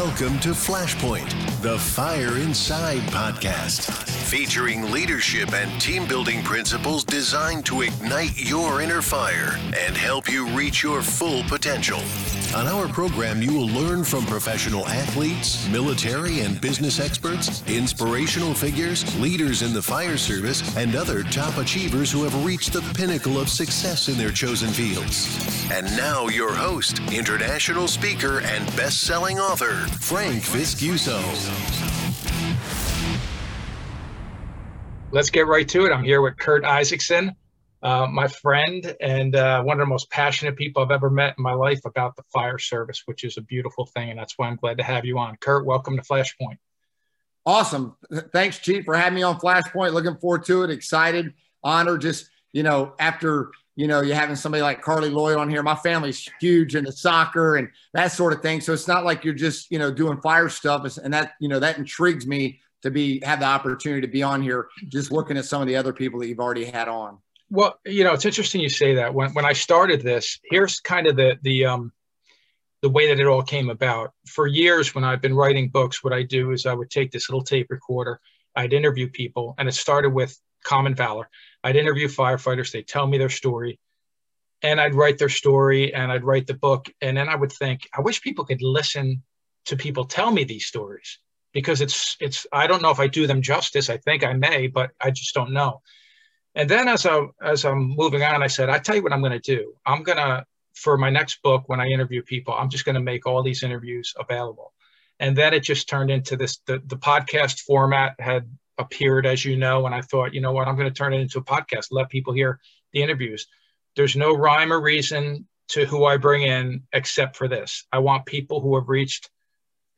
Welcome to Flashpoint, the Fire Inside podcast, featuring leadership and team building principles designed to ignite your inner fire and help you reach your full potential. On our program, you will learn from professional athletes, military and business experts, inspirational figures, leaders in the fire service, and other top achievers who have reached the pinnacle of success in their chosen fields. And now, your host, international speaker, and best selling author, Frank Viscuso. Let's get right to it. I'm here with Kurt Isaacson uh, my friend and uh, one of the most passionate people I've ever met in my life about the fire service, which is a beautiful thing. And that's why I'm glad to have you on. Kurt, welcome to Flashpoint. Awesome. Thanks, Chief, for having me on Flashpoint. Looking forward to it. Excited, honored. Just, you know, after, you know, you're having somebody like Carli Lloyd on here, my family's huge into soccer and that sort of thing. So it's not like you're just, you know, doing fire stuff. And that, you know, that intrigues me to be, have the opportunity to be on here, just looking at some of the other people that you've already had on. Well, you know, it's interesting you say that. When when I started this, here's kind of the the um the way that it all came about. For years, when I've been writing books, what I do is I would take this little tape recorder, I'd interview people, and it started with Common Valor. I'd interview firefighters, they tell me their story, and I'd write their story and I'd write the book. And then I would think, I wish people could listen to people tell me these stories because it's it's I don't know if I do them justice. I think I may, but I just don't know. And then as I as I'm moving on, I said, I tell you what I'm going to do. I'm going to for my next book when I interview people, I'm just going to make all these interviews available. And then it just turned into this. The the podcast format had appeared, as you know, and I thought, you know what, I'm going to turn it into a podcast. Let people hear the interviews. There's no rhyme or reason to who I bring in except for this. I want people who have reached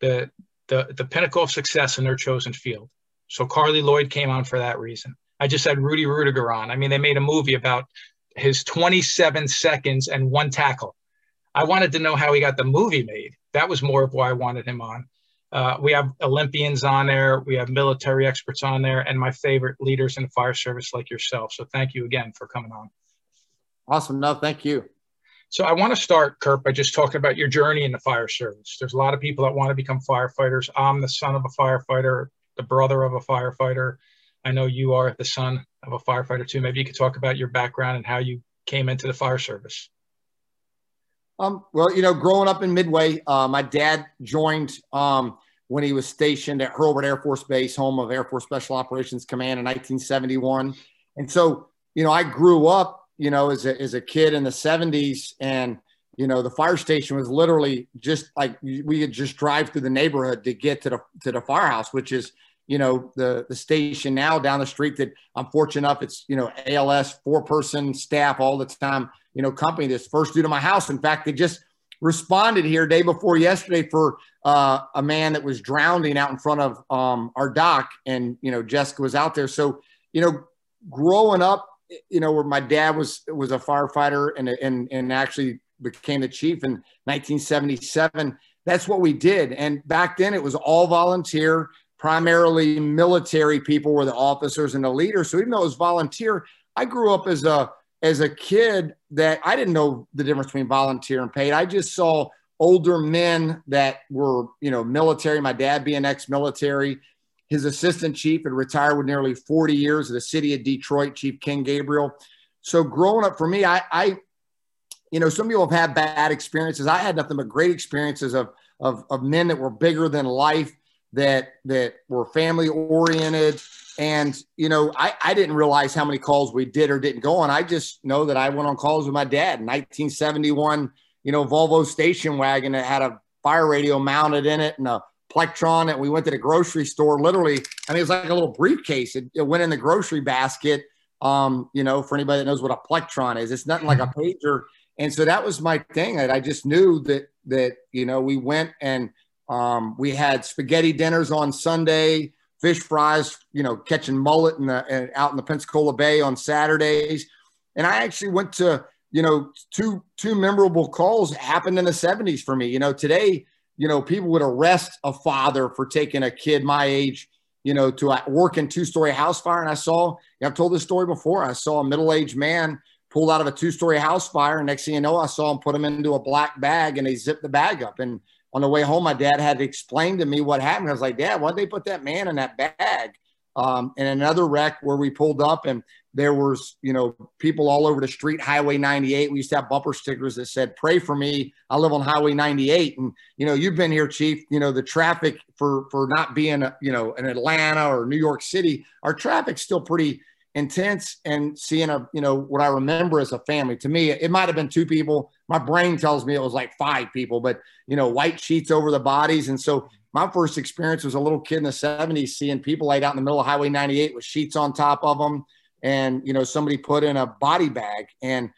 the the the pinnacle of success in their chosen field. So Carli Lloyd came on for that reason. I just had Rudy Ruettiger on. I mean, they made a movie about his 27 seconds and one tackle. I wanted to know how he got the movie made. That was more of why I wanted him on. Uh, we have Olympians on there, we have military experts on there, and my favorite leaders in the fire service like yourself. So thank you again for coming on. Awesome. No, thank you. So I want to start, Kurt, by just talking about your journey in the fire service. There's a lot of people that want to become firefighters. I'm the son of a firefighter, the brother of a firefighter. I know you are the son of a firefighter too. Maybe you could talk about your background and how you came into the fire service. Um, well, you know, growing up in Midway, uh, my dad joined um, when he was stationed at Hurlburt Air Force Base, home of Air Force Special Operations Command in 1971. And so, you know, I grew up, you know, as a, as a kid in the 70s and, you know, the fire station was literally just like we could just drive through the neighborhood to get to the to the firehouse, which is you know the the station now down the street that I'm fortunate enough it's you know ALS four person staff all the time you know company that's first due to my house. In fact, they just responded here day before yesterday for uh, a man that was drowning out in front of um, our dock, and you know Jessica was out there. So you know, growing up, you know, where my dad was was a firefighter and and and actually became the chief in 1977. That's what we did, and back then it was all volunteer primarily military people were the officers and the leaders. So even though it was volunteer, I grew up as a as a kid that I didn't know the difference between volunteer and paid. I just saw older men that were, you know, military. My dad being ex-military, his assistant chief had retired with nearly 40 years of the city of Detroit, Chief Ken Gabriel. So growing up for me, I, I you know, some people have had bad experiences. I had nothing but great experiences of, of, of men that were bigger than life that that were family oriented. And you know I, I didn't realize how many calls we did or didn't go on. I just know that i went on calls with my dad in 1971 you know volvo station wagon that had a fire radio mounted in it and a plectron. And we went to the grocery store. Literally i mean it was like a little briefcase. It, it went in the grocery basket um, you know for anybody that knows what a plectron is. It's nothing like a pager. And so that was my thing. That i just knew that that you know we went and um, we had spaghetti dinners on Sunday, fish fries, you know, catching mullet in the, out in the Pensacola Bay on Saturdays. And I actually went to, you know, two two memorable calls happened in the 70s for me. You know, today, you know, people would arrest a father for taking a kid my age, you know, to work in two-story house fire. And I saw, I've told this story before. I saw a middle-aged man pulled out of a two-story house fire. And next thing you know, I saw him put him into a black bag and they zipped the bag up. And on the way home, my dad had to explain to me what happened. I was like, Dad, why'd they put that man in that bag? Um, and another wreck where we pulled up and there was, you know, people all over the street, Highway 98. We used to have bumper stickers that said, pray for me. I live on Highway 98. And, you know, you've been here, chief, you know, the traffic for, for not being, you know, in Atlanta or New York City, our traffic's still pretty intense and seeing a, you know, what I remember as a family to me, it might've been two people. My brain tells me it was like five people, but, you know, white sheets over the bodies. And so my first experience was a little kid in the 70s seeing people laid out in the middle of Highway 98 with sheets on top of them and you know somebody put in a body bag and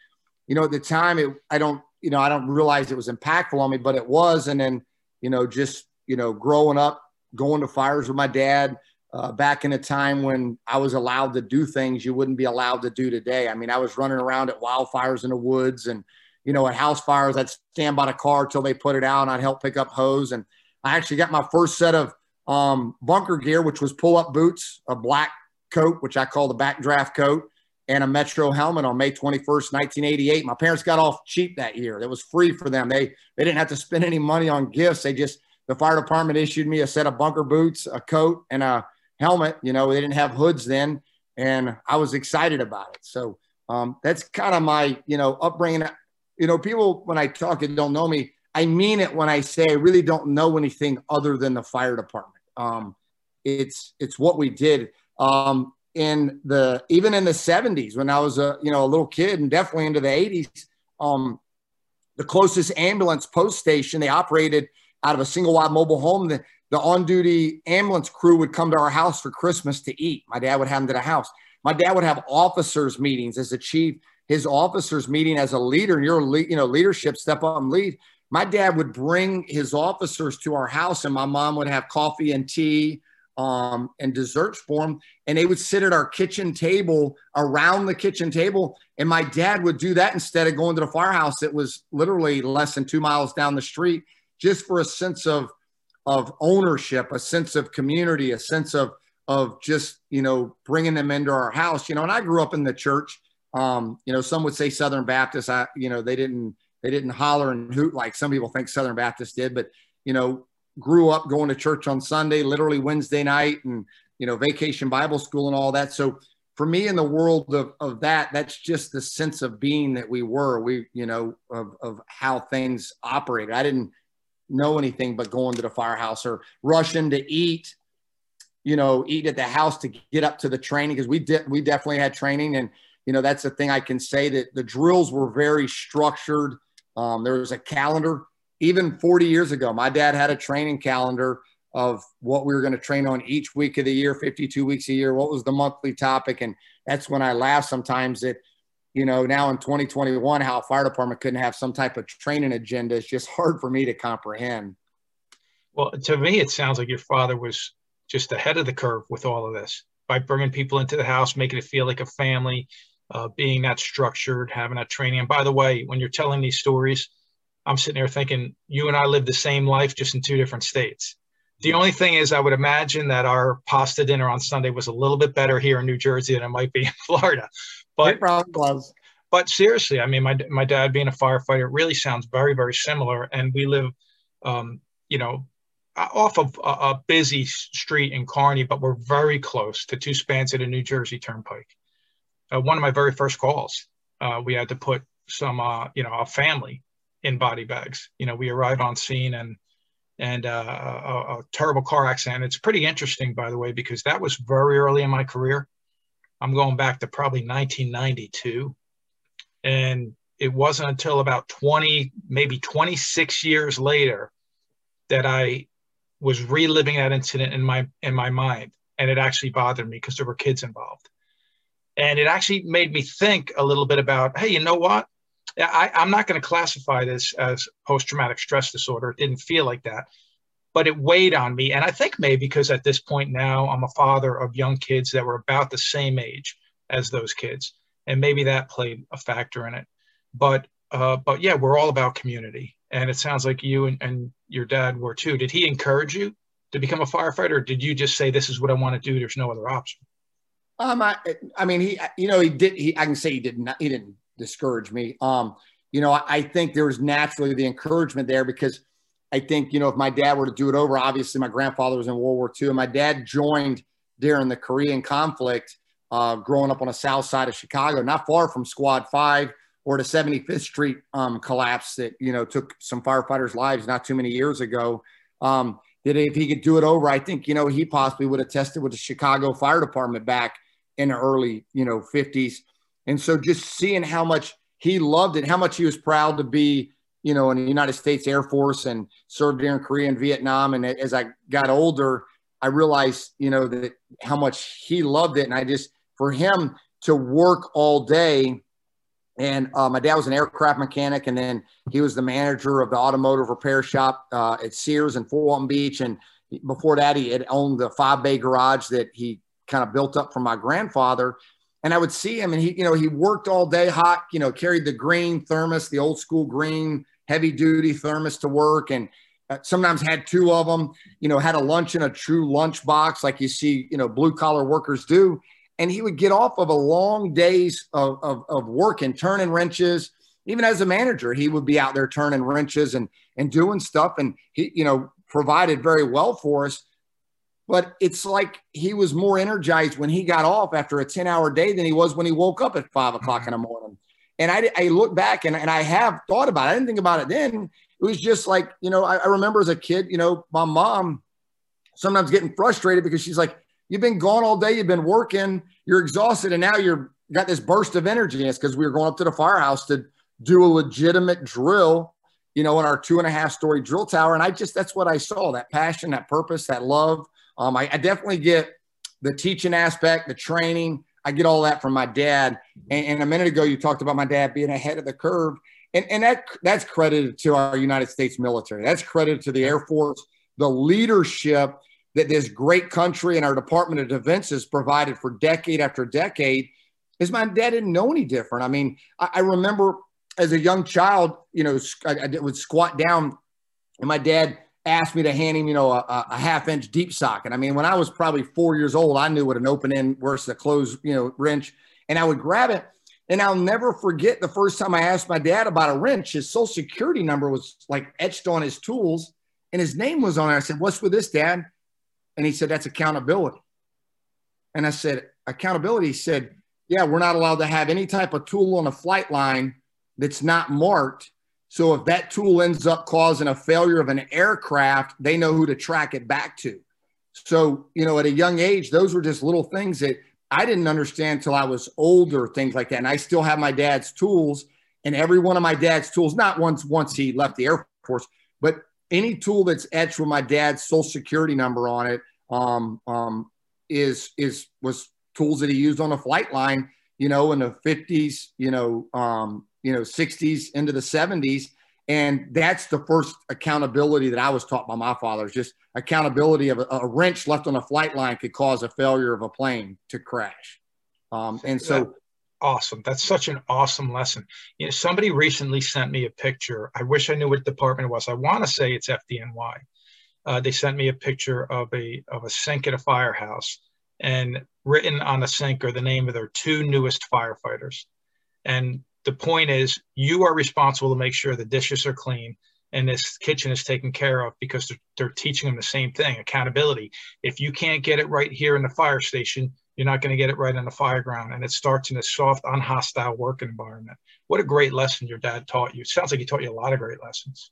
you know at the time it i don't you know i don't realize it was impactful on me but it was and then you know just you know growing up going to fires with my dad uh, back in a time when i was allowed to do things you wouldn't be allowed to do today i mean i was running around at wildfires in the woods and you know at house fires i'd stand by the car till they put it out and i'd help pick up hose and i actually got my first set of um, bunker gear which was pull up boots a black coat, which I call the backdraft coat, and a Metro helmet on May 21st, 1988. My parents got off cheap that year. It was free for them. They they didn't have to spend any money on gifts. They just the fire department issued me a set of bunker boots, a coat, and a helmet. You know, they didn't have hoods then, and I was excited about it. So um, that's kind of my you know upbringing. You know, people when I talk and don't know me, I mean it when I say I really don't know anything other than the fire department. Um, it's it's what we did um, in the even in the 70s when I was a you know a little kid and definitely into the 80s. Um, the closest ambulance post station they operated out of a single wide mobile home. The on duty ambulance crew would come to our house for Christmas to eat. My dad would have them to the house. My dad would have officers meetings as a chief. His officers meeting as a leader, and your you know leadership step up and lead. My dad would bring his officers to our house, and my mom would have coffee and tea um, and desserts for them. And they would sit at our kitchen table around the kitchen table. And my dad would do that instead of going to the firehouse that was literally less than two miles down the street, just for a sense of, of ownership, a sense of community, a sense of, of just, you know, bringing them into our house, you know, and I grew up in the church. Um, you know, some would say Southern Baptist, I, you know, they didn't, they didn't holler and hoot like some people think Southern Baptist did, but you know, grew up going to church on Sunday, literally Wednesday night, and you know, vacation Bible school and all that. So for me in the world of, of that, that's just the sense of being that we were, we, you know, of, of how things operated. I didn't know anything but going to the firehouse or rushing to eat, you know, eat at the house to get up to the training. Cause we did, we definitely had training. And, you know, that's the thing I can say that the drills were very structured. Um, there was a calendar even 40 years ago, my dad had a training calendar of what we were going to train on each week of the year, 52 weeks a year, what was the monthly topic. And that's when I laugh sometimes that, you know, now in 2021, how a fire department couldn't have some type of training agenda is just hard for me to comprehend. Well, to me, it sounds like your father was just ahead of the curve with all of this by bringing people into the house, making it feel like a family, uh, being that structured, having that training. And by the way, when you're telling these stories, I'm sitting there thinking, you and I live the same life, just in two different states. The only thing is, I would imagine that our pasta dinner on Sunday was a little bit better here in New Jersey than it might be in Florida. But it probably was. But seriously, I mean, my my dad being a firefighter really sounds very very similar, and we live, um, you know, off of a, a, busy street in Kearny, but we're very close to two spans of the New Jersey Turnpike. Uh, one of my very first calls, uh, we had to put some, uh, you know, a family in body bags. You know, we arrive on scene and and uh, a, a, terrible car accident. It's pretty interesting, by the way, because that was very early in my career. I'm going back to probably 1992, and it wasn't until about 20, maybe 26 years later, that I was reliving that incident in my in my mind, and it actually bothered me because there were kids involved, and it actually made me think a little bit about, hey, you know what? I, I'm not going to classify this as post traumatic stress disorder. It didn't feel like that, but it weighed on me. And I think maybe because at this point now I'm a father of young kids that were about the same age as those kids. And maybe that played a factor in it. But, uh, but yeah, we're all about community. And it sounds like you and, and your dad were too. Did he encourage you to become a firefighter? Or did you just say, this is what I want to do? There's no other option. Um, I, I mean, he, you know, he did, he, I can say he did not, he didn't discourage me. Um, you know, I, I think there was naturally the encouragement there because I think, you know, if my dad were to do it over, obviously my grandfather was in World War II and my dad joined during the Korean conflict, uh, growing up on the south side of Chicago, not far from Squad 5 or the 75th Street um, collapse that, you know, took some firefighters' lives not too many years ago. Um, that if he could do it over, I think, you know, he possibly would have tested with the Chicago Fire Department back in the early, you know, 50s. And so just seeing how much he loved it, how much he was proud to be, you know, in the United States Air Force and served during Korea and Vietnam. And as I got older, I realized, you know, that how much he loved it. And I just, for him to work all day, and uh, my dad was an aircraft mechanic, and then he was the manager of the automotive repair shop uh, at Sears in Fort Walton Beach. And before that, he had owned the five bay garage that he kind of built up from my grandfather. And I would see him, and he, you know, he worked all day hot, you know, carried the green thermos, the old school green heavy duty thermos to work, and uh, sometimes had two of them. You know, had a lunch in a true lunch box like you see, you know, blue collar workers do. And he would get off of a long days of, of, of work and turning wrenches. Even as a manager, he would be out there turning wrenches and and doing stuff, and he, you know, provided very well for us but it's like he was more energized when he got off after a 10 hour day than he was when he woke up at five o'clock mm-hmm. in the morning. And I, I look back and, and I have thought about it. I didn't think about it then. It was just like, you know, I, I remember as a kid, you know, my mom sometimes getting frustrated because she's like, you've been gone all day. You've been working, you're exhausted. And now you're got this burst of energy. And it's because we were going up to the firehouse to do a legitimate drill, you know, in our two and a half story drill tower. And I just, that's what I saw that passion, that purpose, that love um, I, I, definitely get the teaching aspect, the training. I get all that from my dad. Mm-hmm. And, and, a minute ago, you talked about my dad being ahead of the curve, and, and that that's credited to our United States military. That's credited to the Air Force, the leadership that this great country and our Department of Defense has provided for decade after decade. Is my dad didn't know any different. I mean, I, I remember as a young child, you know, I, I would squat down, and my dad asked me to hand him, you know, a, a, half inch deep socket. I mean, when I was probably four years old, I knew what an open end versus a closed, you know, wrench. And I would grab it. And I'll never forget the first time I asked my dad about a wrench. His social security number was like etched on his tools and his name was on it. I said, What's with this, dad? And he said, That's accountability. And I said, Accountability? He said, Yeah, we're not allowed to have any type of tool on a flight line that's not marked so if that tool ends up causing a failure of an aircraft, they know who to track it back to. So, you know, at a young age, those were just little things that I didn't understand until I was older, things like that. And I still have my dad's tools and every one of my dad's tools, not once once he left the Air Force, but any tool that's etched with my dad's social security number on it um, um, is is was tools that he used on a flight line, you know, in the 50s, you know, um, you know 60s into the 70s and that's the first accountability that i was taught by my father is just accountability of a, a, wrench left on a flight line could cause a failure of a plane to crash. Um, and so awesome. That's such an awesome lesson. You know somebody recently sent me a picture. I wish i knew what department it was. I want to say it's fdny uh, they sent me a picture of a of a sink at a firehouse and written on the sink are the name of their two newest firefighters. And the point is you are responsible to make sure the dishes are clean and this kitchen is taken care of because they're, they're, teaching them the same thing accountability. If you can't get it right here in the fire station you're not going to get it right on the fire ground and it starts in a soft unhostile work environment. What a great lesson your dad taught you. It sounds like he taught you a lot of great lessons.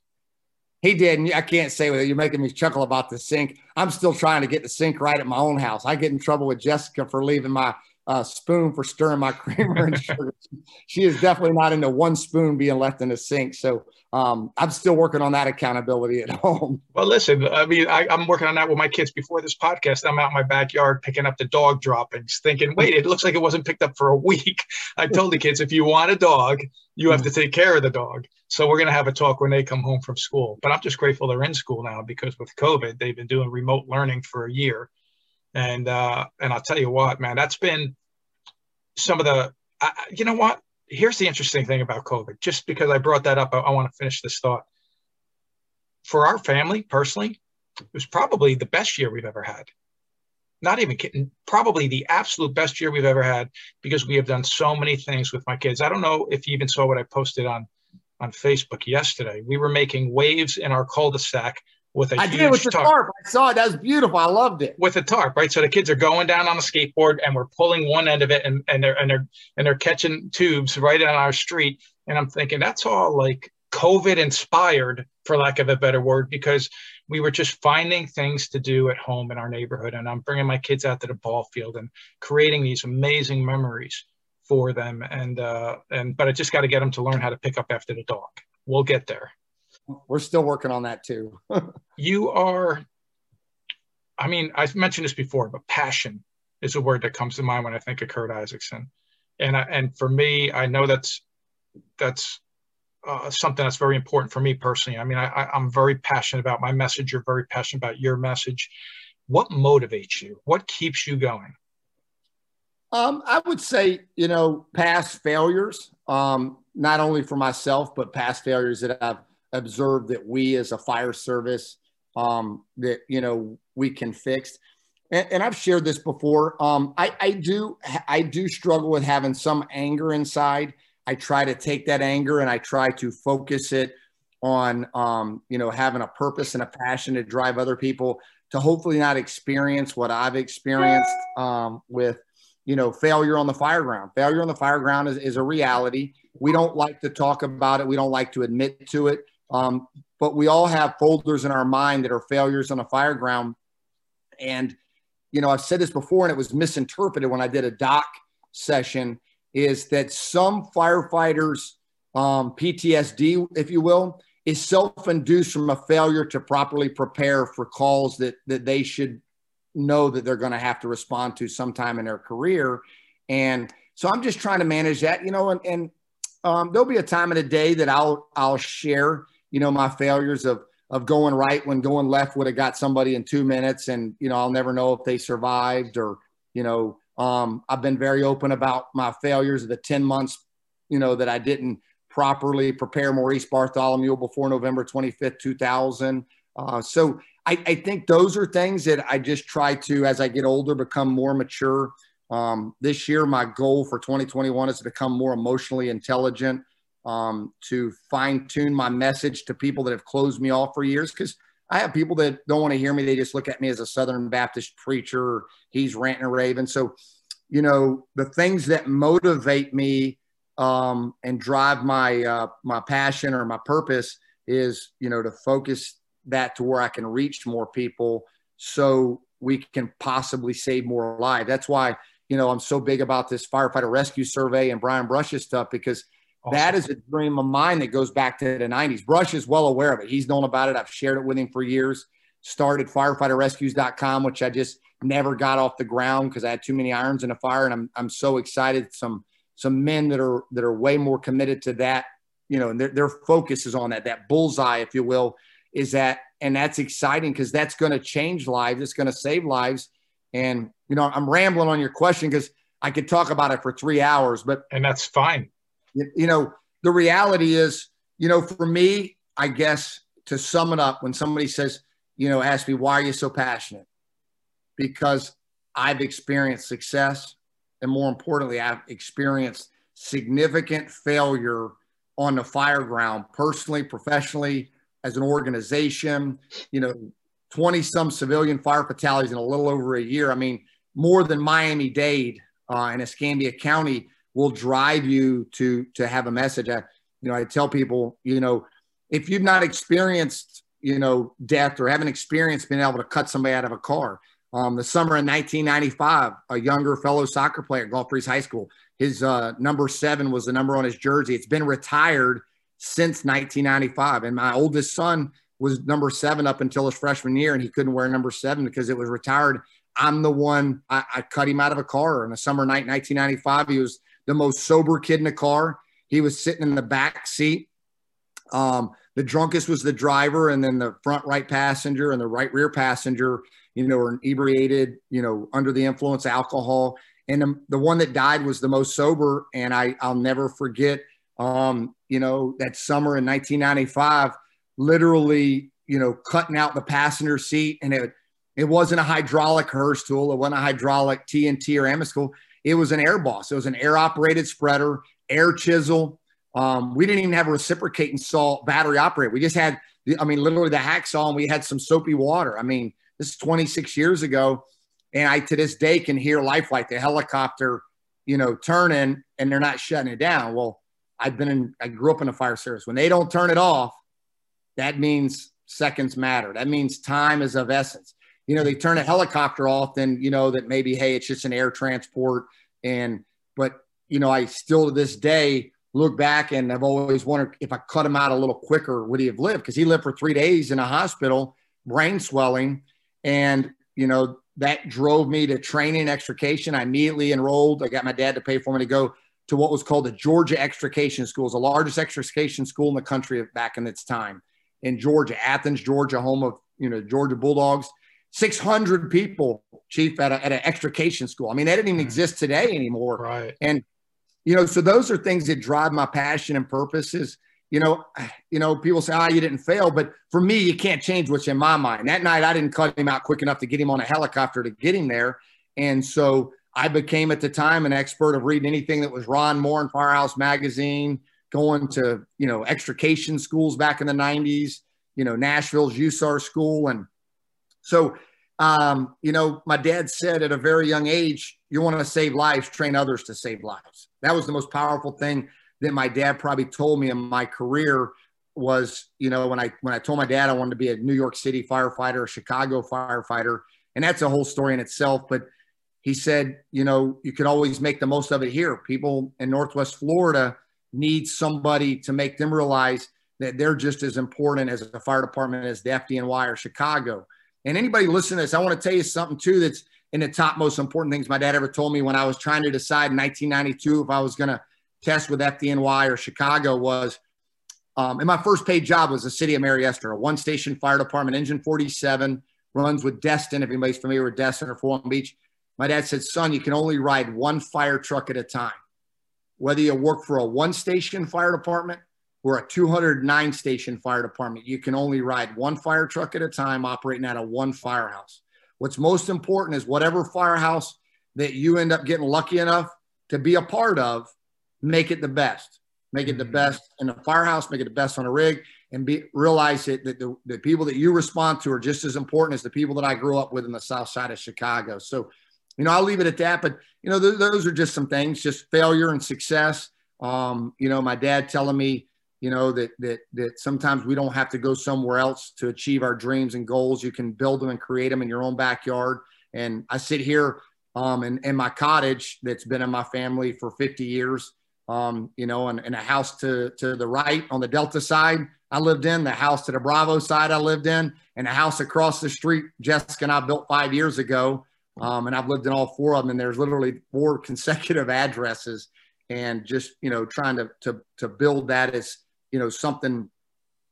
He did and i can't say that you're making me chuckle about the sink. I'm still trying to get the sink right at my own house. I get in trouble with jessica for leaving my uh, spoon for stirring my creamer and sugar. she is definitely not into one spoon being left in the sink. So um, I'm still working on that accountability at home. Well, listen, I mean, I, am working on that with my kids before this podcast. I'm out in my backyard picking up the dog droppings, thinking, wait, it looks like it wasn't picked up for a week. I told the kids, if you want a dog, you have to take care of the dog. So we're going to have a talk when they come home from school. But I'm just grateful they're in school now because with COVID, they've been doing remote learning for a year. And uh, and I'll tell you what, man, that's been some of the. You know what? Here's the interesting thing about COVID. Just because I brought that up, I, I want to finish this thought. For our family, personally, it was probably the best year we've ever had. Not even kidding, probably the absolute best year we've ever had because we have done so many things with my kids. I don't know if you even saw what I posted on on Facebook yesterday. We were making waves in our cul-de-sac with a I did with the tarp. tarp. I saw it. That was beautiful. I loved it. With a tarp, right? So the kids are going down on the skateboard and we're pulling one end of it and, and they're and they're and they're catching tubes right on our street. And I'm thinking that's all like COVID inspired, for lack of a better word, because we were just finding things to do at home in our neighborhood. And I'm bringing my kids out to the ball field and creating these amazing memories for them. And, uh, and, but I just got to get them to learn how to pick up after the dog. We'll get there. We're still working on that too. you are, I mean, I've mentioned this before, but passion is a word that comes to mind when I think of Kurt Isaacson. And, I, and for me, I know that's, that's uh, something that's very important for me personally. I mean, I, I'm very passionate about my message. You're very passionate about your message. What motivates you? What keeps you going? Um, I would say, you know, past failures, um, not only for myself, but past failures that I've observed that we as a fire service, um, that, you know, we can fix. And, and I've shared this before. Um, I, I do, I do struggle with having some anger inside I try to take that anger and I try to focus it on, um, you know, having a purpose and a passion to drive other people to hopefully not experience what I've experienced um, with, you know, failure on the fire ground. Failure on the fire ground is, is a reality. We don't like to talk about it. We don't like to admit to it. Um, but we all have folders in our mind that are failures on the fire ground. And, you know, I've said this before and it was misinterpreted when I did a doc session is that some firefighters um, PTSD, if you will, is self-induced from a failure to properly prepare for calls that that they should know that they're going to have to respond to sometime in their career. And so I'm just trying to manage that, you know, and, and um, there'll be a time in the day that I'll I'll share, you know, my failures of of going right when going left would have got somebody in two minutes, and you know I'll never know if they survived or you know um, I've been very open about my failures of the 10 months, you know, that I didn't properly prepare Maurice Bartholomew before November 25th, 2000. Uh, so I, I, think those are things that I just try to, as I get older, become more mature. Um, this year, my goal for 2021 is to become more emotionally intelligent, um, to fine tune my message to people that have closed me off for years. Because I have people that don't want to hear me. They just look at me as a Southern Baptist preacher. He's ranting and raving. So, you know, the things that motivate me um, and drive my uh, my passion or my purpose is, you know, to focus that to where I can reach more people, so we can possibly save more lives. That's why, you know, I'm so big about this firefighter rescue survey and Brian Brush's stuff because Awesome. That is a dream of mine that goes back to the 90s. Brush is well aware of it. He's known about it. I've shared it with him for years. Started firefighterrescues.com, which I just never got off the ground because I had too many irons in the fire. And I'm, I'm so excited. Some some men that are that are way more committed to that, you know, and their, their focus is on that, that bullseye, if you will, is that, and that's exciting because that's going to change lives. It's going to save lives. And, you know, I'm rambling on your question because I could talk about it for three hours, but and that's fine you, you know, the reality is, you know, for me, I guess to sum it up, when somebody says, you know, ask me, why are you so passionate? Because I've experienced success. And more importantly, I've experienced significant failure on the fire ground, personally, professionally, as an organization, you know, 20 some civilian fire fatalities in a little over a year. I mean, more than Miami Dade uh, in Escambia County will drive you to to have a message. I, you know, I tell people, you know, if you've not experienced, you know, death or haven't experienced being able to cut somebody out of a car. Um, the summer of 1995, a younger fellow soccer player at Gulf Breeze High School, his uh, number seven was the number on his jersey. It's been retired since 1995. And my oldest son was number seven up until his freshman year, and he couldn't wear number seven because it was retired. I'm the one, I, I cut him out of a car in a summer night, 1995. He was the most sober kid in the car. He was sitting in the back seat. Um, the drunkest was the driver, and then the front right passenger and the right rear passenger, you know, were inebriated, you know, under the influence of alcohol. And the, the one that died was the most sober. And I, I'll never forget, um, you know, that summer in 1995, literally, you know, cutting out the passenger seat. And it, it wasn't a hydraulic Hurst tool. It wasn't a hydraulic TNT or Amkus. It was an air boss. It was an air operated spreader, air chisel. Um, we didn't even have a reciprocating saw battery operated. We just had, the, I mean, literally the hacksaw, and we had some soapy water. I mean, this is 26 years ago, and I to this day can hear life like the helicopter, you know, turning, and they're not shutting it down. Well, I've been in, I grew up in a fire service. When they don't turn it off, that means seconds matter. That means time is of essence. You know, they turn a helicopter off, then you know that maybe, hey, it's just an air transport. And but you know, I still to this day look back and I've always wondered if I cut him out a little quicker, would he have lived? Because he lived for three days in a hospital, brain swelling. And, you know, that drove me to training extrication. I immediately enrolled. I got my dad to pay for me to go to what was called the Georgia Extrication School. The largest extrication school in the country back in its time in Georgia, Athens, Georgia, home of, you know, Georgia Bulldogs. 600 people, chief, at, a, at an extrication school. I mean, that didn't even mm. exist today anymore. Right. And you know, so those are things that drive my passion and purpose is, you know, you know, people say, ah, oh, you didn't fail. But for me, you can't change what's in my mind. That night, I didn't cut him out quick enough to get him on a helicopter to get him there. And so I became at the time an expert of reading anything that was Ron Moore and Firehouse Magazine, going to, you know, extrication schools back in the 90s, you know, Nashville's USAR school. And so, um, you know, my dad said at a very young age, you want to save lives, train others to save lives. That was the most powerful thing that my dad probably told me in my career was, you know, when I when I told my dad I wanted to be a New York City firefighter, a Chicago firefighter, and that's a whole story in itself. But he said, you know, you could always make the most of it here. People in Northwest Florida need somebody to make them realize that they're just as important as a fire department as the FDNY or Chicago. And anybody listening to this, I want to tell you something too that's in the top most important things my dad ever told me when I was trying to decide in 1992 if I was going to test with FDNY or Chicago was, um, and my first paid job was the city of Mary Esther, a one station fire department, engine 47, runs with Destin. If anybody's familiar with Destin or Long Beach, my dad said, son, you can only ride one fire truck at a time. Whether you work for a one station fire department or a 209 station fire department, you can only ride one fire truck at a time operating out of one firehouse. What's most important is whatever firehouse that you end up getting lucky enough to be a part of, make it the best. Make it the mm-hmm. best in a firehouse, make it the best on a rig, and be realize that, that the, the people that you respond to are just as important as the people that I grew up with in the south side of Chicago. So, you know, I'll leave it at that. But, you know, th- those are just some things, just failure and success. Um, you know, my dad telling me, you know that that that sometimes we don't have to go somewhere else to achieve our dreams and goals. You can build them and create them in your own backyard. And i sit here um, in, in my cottage that's been in my family for 50 years um, you know and, a house to to the right on the delta side i lived in the house to the bravo side i lived in and a house across the street jessica and i built five years ago. Um, and i've lived in all four of them and there's literally four consecutive addresses. And just you know trying to to, to build that as you know, something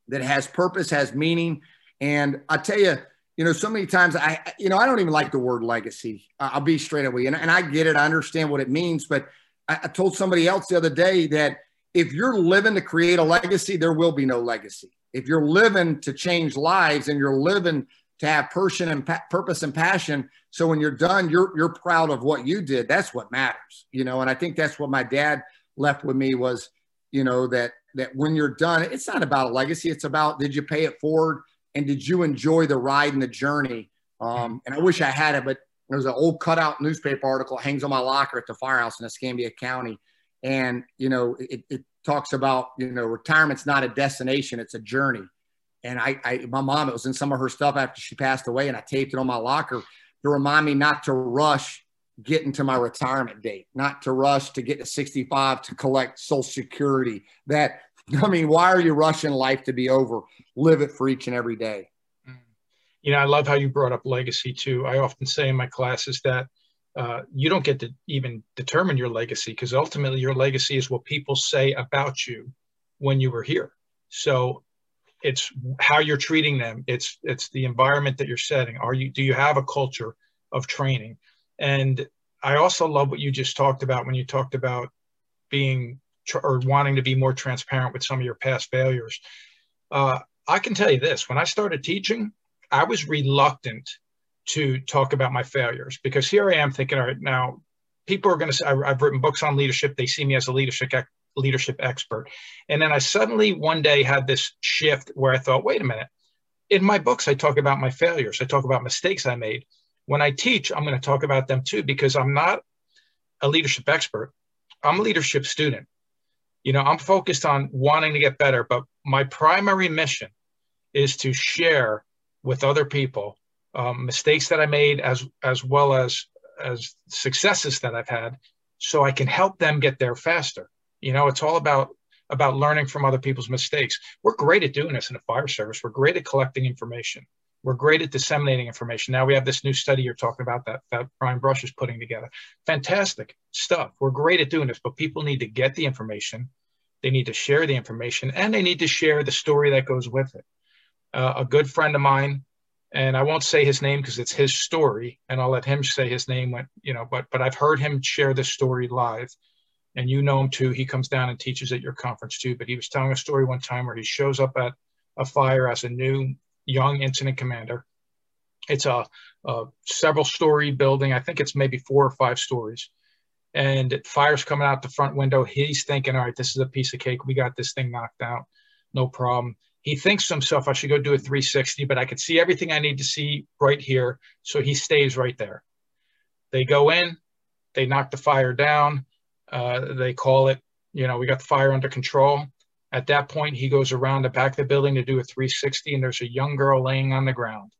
that has purpose, has meaning. And I tell you, you know, so many times I, you know, I don't even like the word legacy. I'll be straight away. And, and I get it. I understand what it means. But I, I told somebody else the other day that if you're living to create a legacy, there will be no legacy. If you're living to change lives and you're living to have person and pa- purpose and passion, so when you're done, you're you're proud of what you did. That's what matters, you know. And I think that's what my dad left with me was, you know, that that when you're done, it's not about a legacy. It's about did you pay it forward and did you enjoy the ride and the journey? Um, and I wish I had it, but there's an old cutout newspaper article that hangs on my locker at the firehouse in Escambia County. And, you know, it, it talks about, you know, retirement's not a destination, it's a journey. And I, I, my mom, it was in some of her stuff after she passed away, and I taped it on my locker to remind me not to rush getting to my retirement date, not to rush to get to 65 to collect Social Security. That, I mean, why are you rushing life to be over? Live it for each and every day. Mm. You know, I love how you brought up legacy too. I often say in my classes that uh, you don't get to even determine your legacy because ultimately your legacy is what people say about you when you were here. So it's how you're treating them. It's it's the environment that you're setting. Are you do you have a culture of training? And I also love what you just talked about when you talked about being or wanting to be more transparent with some of your past failures. Uh, I can tell you this when I started teaching, I was reluctant to talk about my failures because here I am thinking, all right, now people are going to say, I've written books on leadership. They see me as a leadership leadership expert. And then I suddenly one day had this shift where I thought, wait a minute. In my books, I talk about my failures. I talk about mistakes I made. When I teach, I'm going to talk about them too because I'm not a leadership expert. I'm a leadership student. You know, I'm focused on wanting to get better, but my primary mission is to share with other people um, mistakes that I made as as well as as successes that I've had, so I can help them get there faster. You know, it's all about about learning from other people's mistakes. We're great at doing this in the fire service. We're great at collecting information. We're great at disseminating information. Now we have this new study you're talking about that, that Brian Brush is putting together. Fantastic stuff. We're great at doing this, but people need to get the information. They need to share the information and they need to share the story that goes with it. Uh, a good friend of mine and I won't say his name because it's his story, and I'll let him say his name when you know. But but I've heard him share this story live, and you know him too. He comes down and teaches at your conference too. But he was telling a story one time where he shows up at a fire as a new young incident commander. It's a, a several story building. I think it's maybe four or five stories, and fire's coming out the front window. He's thinking, all right, this is a piece of cake. We got this thing knocked out, no problem he thinks to himself, I should go do a 360, but I could see everything I need to see right here. So he stays right there. They go in, they knock the fire down. Uh, they call it, you know, we got the fire under control. At that point, he goes around the back of the building to do a 360, and there's a young girl laying on the ground,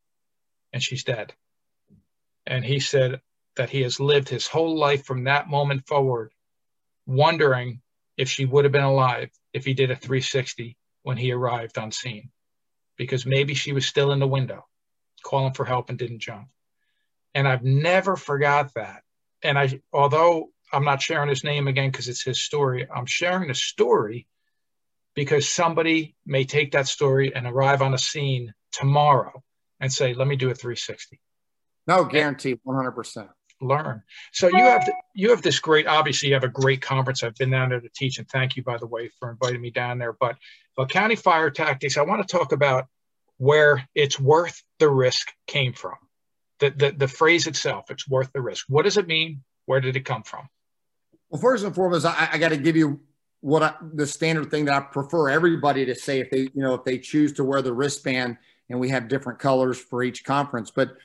and she's dead. And he said that he has lived his whole life from that moment forward, wondering if she would have been alive if he did a 360 when he arrived on scene because maybe she was still in the window calling for help and didn't jump. And I've never forgot that. And I, although I'm not sharing his name again because it's his story, I'm sharing the story because somebody may take that story and arrive on a scene tomorrow and say, let me do a 360. No, guarantee, 100% learn. So you have you have this great. Obviously, you have a great conference. I've been down there to teach, and thank you, by the way, for inviting me down there. But for county fire tactics, I want to talk about where it's worth the risk came from. The, the the phrase itself, it's worth the risk. What does it mean? Where did it come from? Well, first and foremost, I, I got to give you what I, the standard thing that I prefer everybody to say if they you know if they choose to wear the wristband, and we have different colors for each conference, but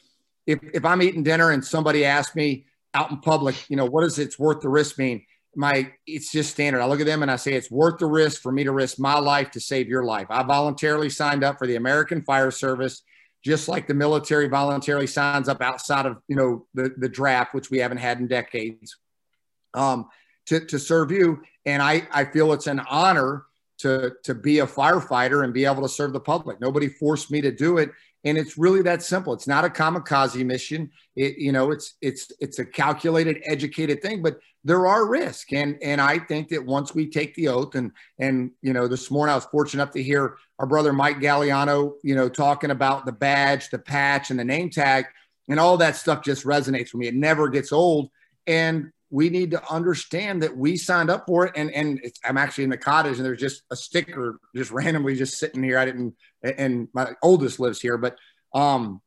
if, if I'm eating dinner and somebody asks me out in public, you know, what does it's worth the risk mean? My, it's just standard. I look at them and I say, it's worth the risk for me to risk my life to save your life. I voluntarily signed up for the American Fire Service, just like the military voluntarily signs up outside of, you know, the, the draft, which we haven't had in decades, um, to, to serve you. And I, I feel it's an honor to, to be a firefighter and be able to serve the public. Nobody forced me to do it. And it's really that simple. It's not a kamikaze mission. It you know it's it's it's a calculated educated thing but there are risks. And and i think that once we take the oath and and you know this morning i was fortunate enough to hear our brother mike gagliano you know talking about the badge the patch and the name tag and all that stuff just resonates with me. It never gets old. And we need to understand that we signed up for it and and i'm actually in the cottage and there's just a sticker just randomly just sitting here i didn't and my oldest lives here, but um,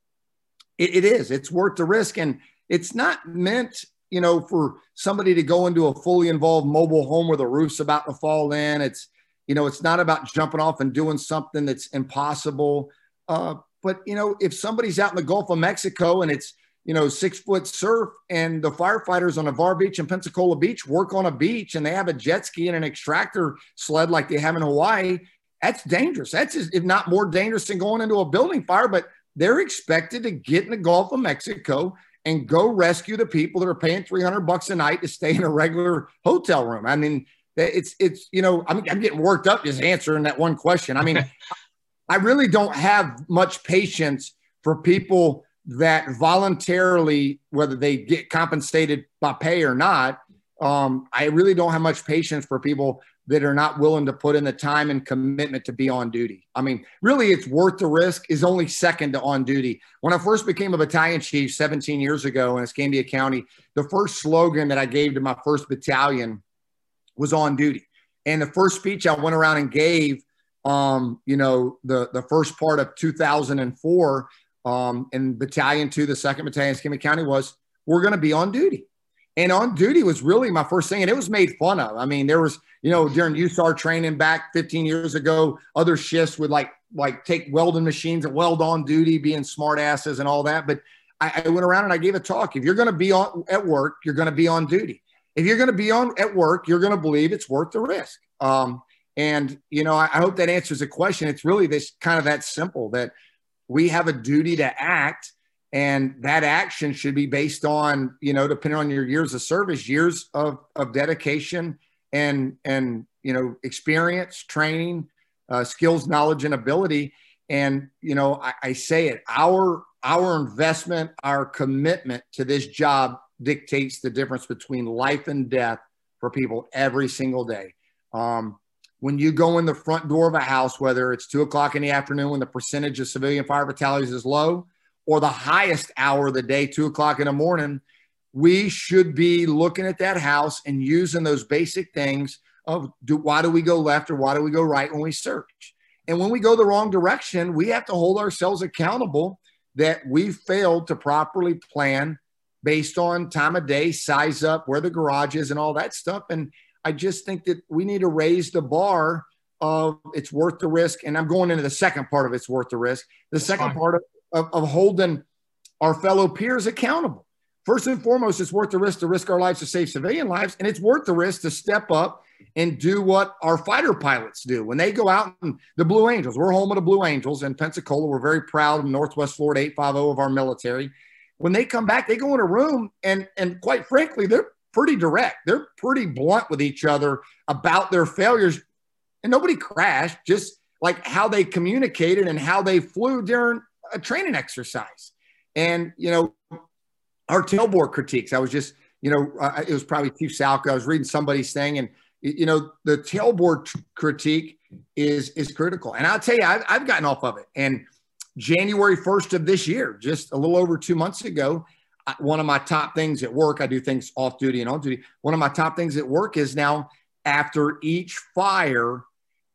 it, it is. It's worth the risk, and it's not meant, you know, for somebody to go into a fully involved mobile home where the roof's about to fall in. It's, you know, it's not about jumping off and doing something that's impossible. Uh, but you know, if somebody's out in the Gulf of Mexico and it's you know, six foot surf, and the firefighters on Navarre Beach and Pensacola Beach work on a beach and they have a jet ski and an extractor sled like they have in Hawaii that's dangerous. That's if not more dangerous than going into a building fire. But they're expected to get in the Gulf of Mexico and go rescue the people that are paying 300 bucks a night to stay in a regular hotel room. I mean, it's it's you know I'm, I'm getting worked up just answering that one question. I mean, I really don't have much patience for people that voluntarily, whether they get compensated by pay or not. Um, I really don't have much patience for people that are not willing to put in the time and commitment to be on duty. I mean, really, it's worth the risk is only second to on duty. When I first became a battalion chief 17 years ago in Escambia County, the first slogan that I gave to my first battalion was on duty. And the first speech I went around and gave, um, you know, the, the first part of 2004 um, in Battalion 2, the 2nd Battalion, Escambia County was, we're going to be on duty. And on duty was really my first thing, and it was made fun of. I mean, there was, you know, during USAR training back 15 years ago, other shifts would like like take welding machines and weld on duty, being smartasses and all that. But I, I went around and I gave a talk. If you're going to be on at work, you're going to be on duty. If you're going to be on at work, you're going to believe it's worth the risk. Um, and you know, I, I hope that answers the question. It's really this kind of that simple that we have a duty to act and that action should be based on you know depending on your years of service years of, of dedication and and you know experience training uh, skills knowledge and ability. And you know I, I say it our our investment our commitment to this job dictates the difference between life and death for people every single day. Um, when you go in the front door of a house whether it's two o'clock in the afternoon when the percentage of civilian fire fatalities is low or the highest hour of the day, two o'clock in the morning, we should be looking at that house and using those basic things of do, why do we go left or why do we go right when we search? And when we go the wrong direction, we have to hold ourselves accountable that we failed to properly plan based on time of day, size up, where the garage is, and all that stuff. And I just think that we need to raise the bar of it's worth the risk. And I'm going into the second part of it's worth the risk. The second part of of, of holding our fellow peers accountable. First and foremost, it's worth the risk to risk our lives to save civilian lives, and it's worth the risk to step up and do what our fighter pilots do when they go out and the Blue Angels. We're home of the Blue Angels in Pensacola. We're very proud of Northwest Florida 850 of our military. When they come back, they go in a room and and quite frankly, they're pretty direct. They're pretty blunt with each other about their failures. And nobody crashed, just like how they communicated and how they flew during a training exercise. And, you know, our tailboard critiques, I was just, you know, uh, it was probably Chief Salka. I was reading somebody's thing and, you know, the tailboard t- critique is, is critical. And I'll tell you, I've, I've gotten off of it. And January 1st of this year, just a little over two months ago, one of my top things at work, I do things off duty and on duty. One of my top things at work is now after each fire,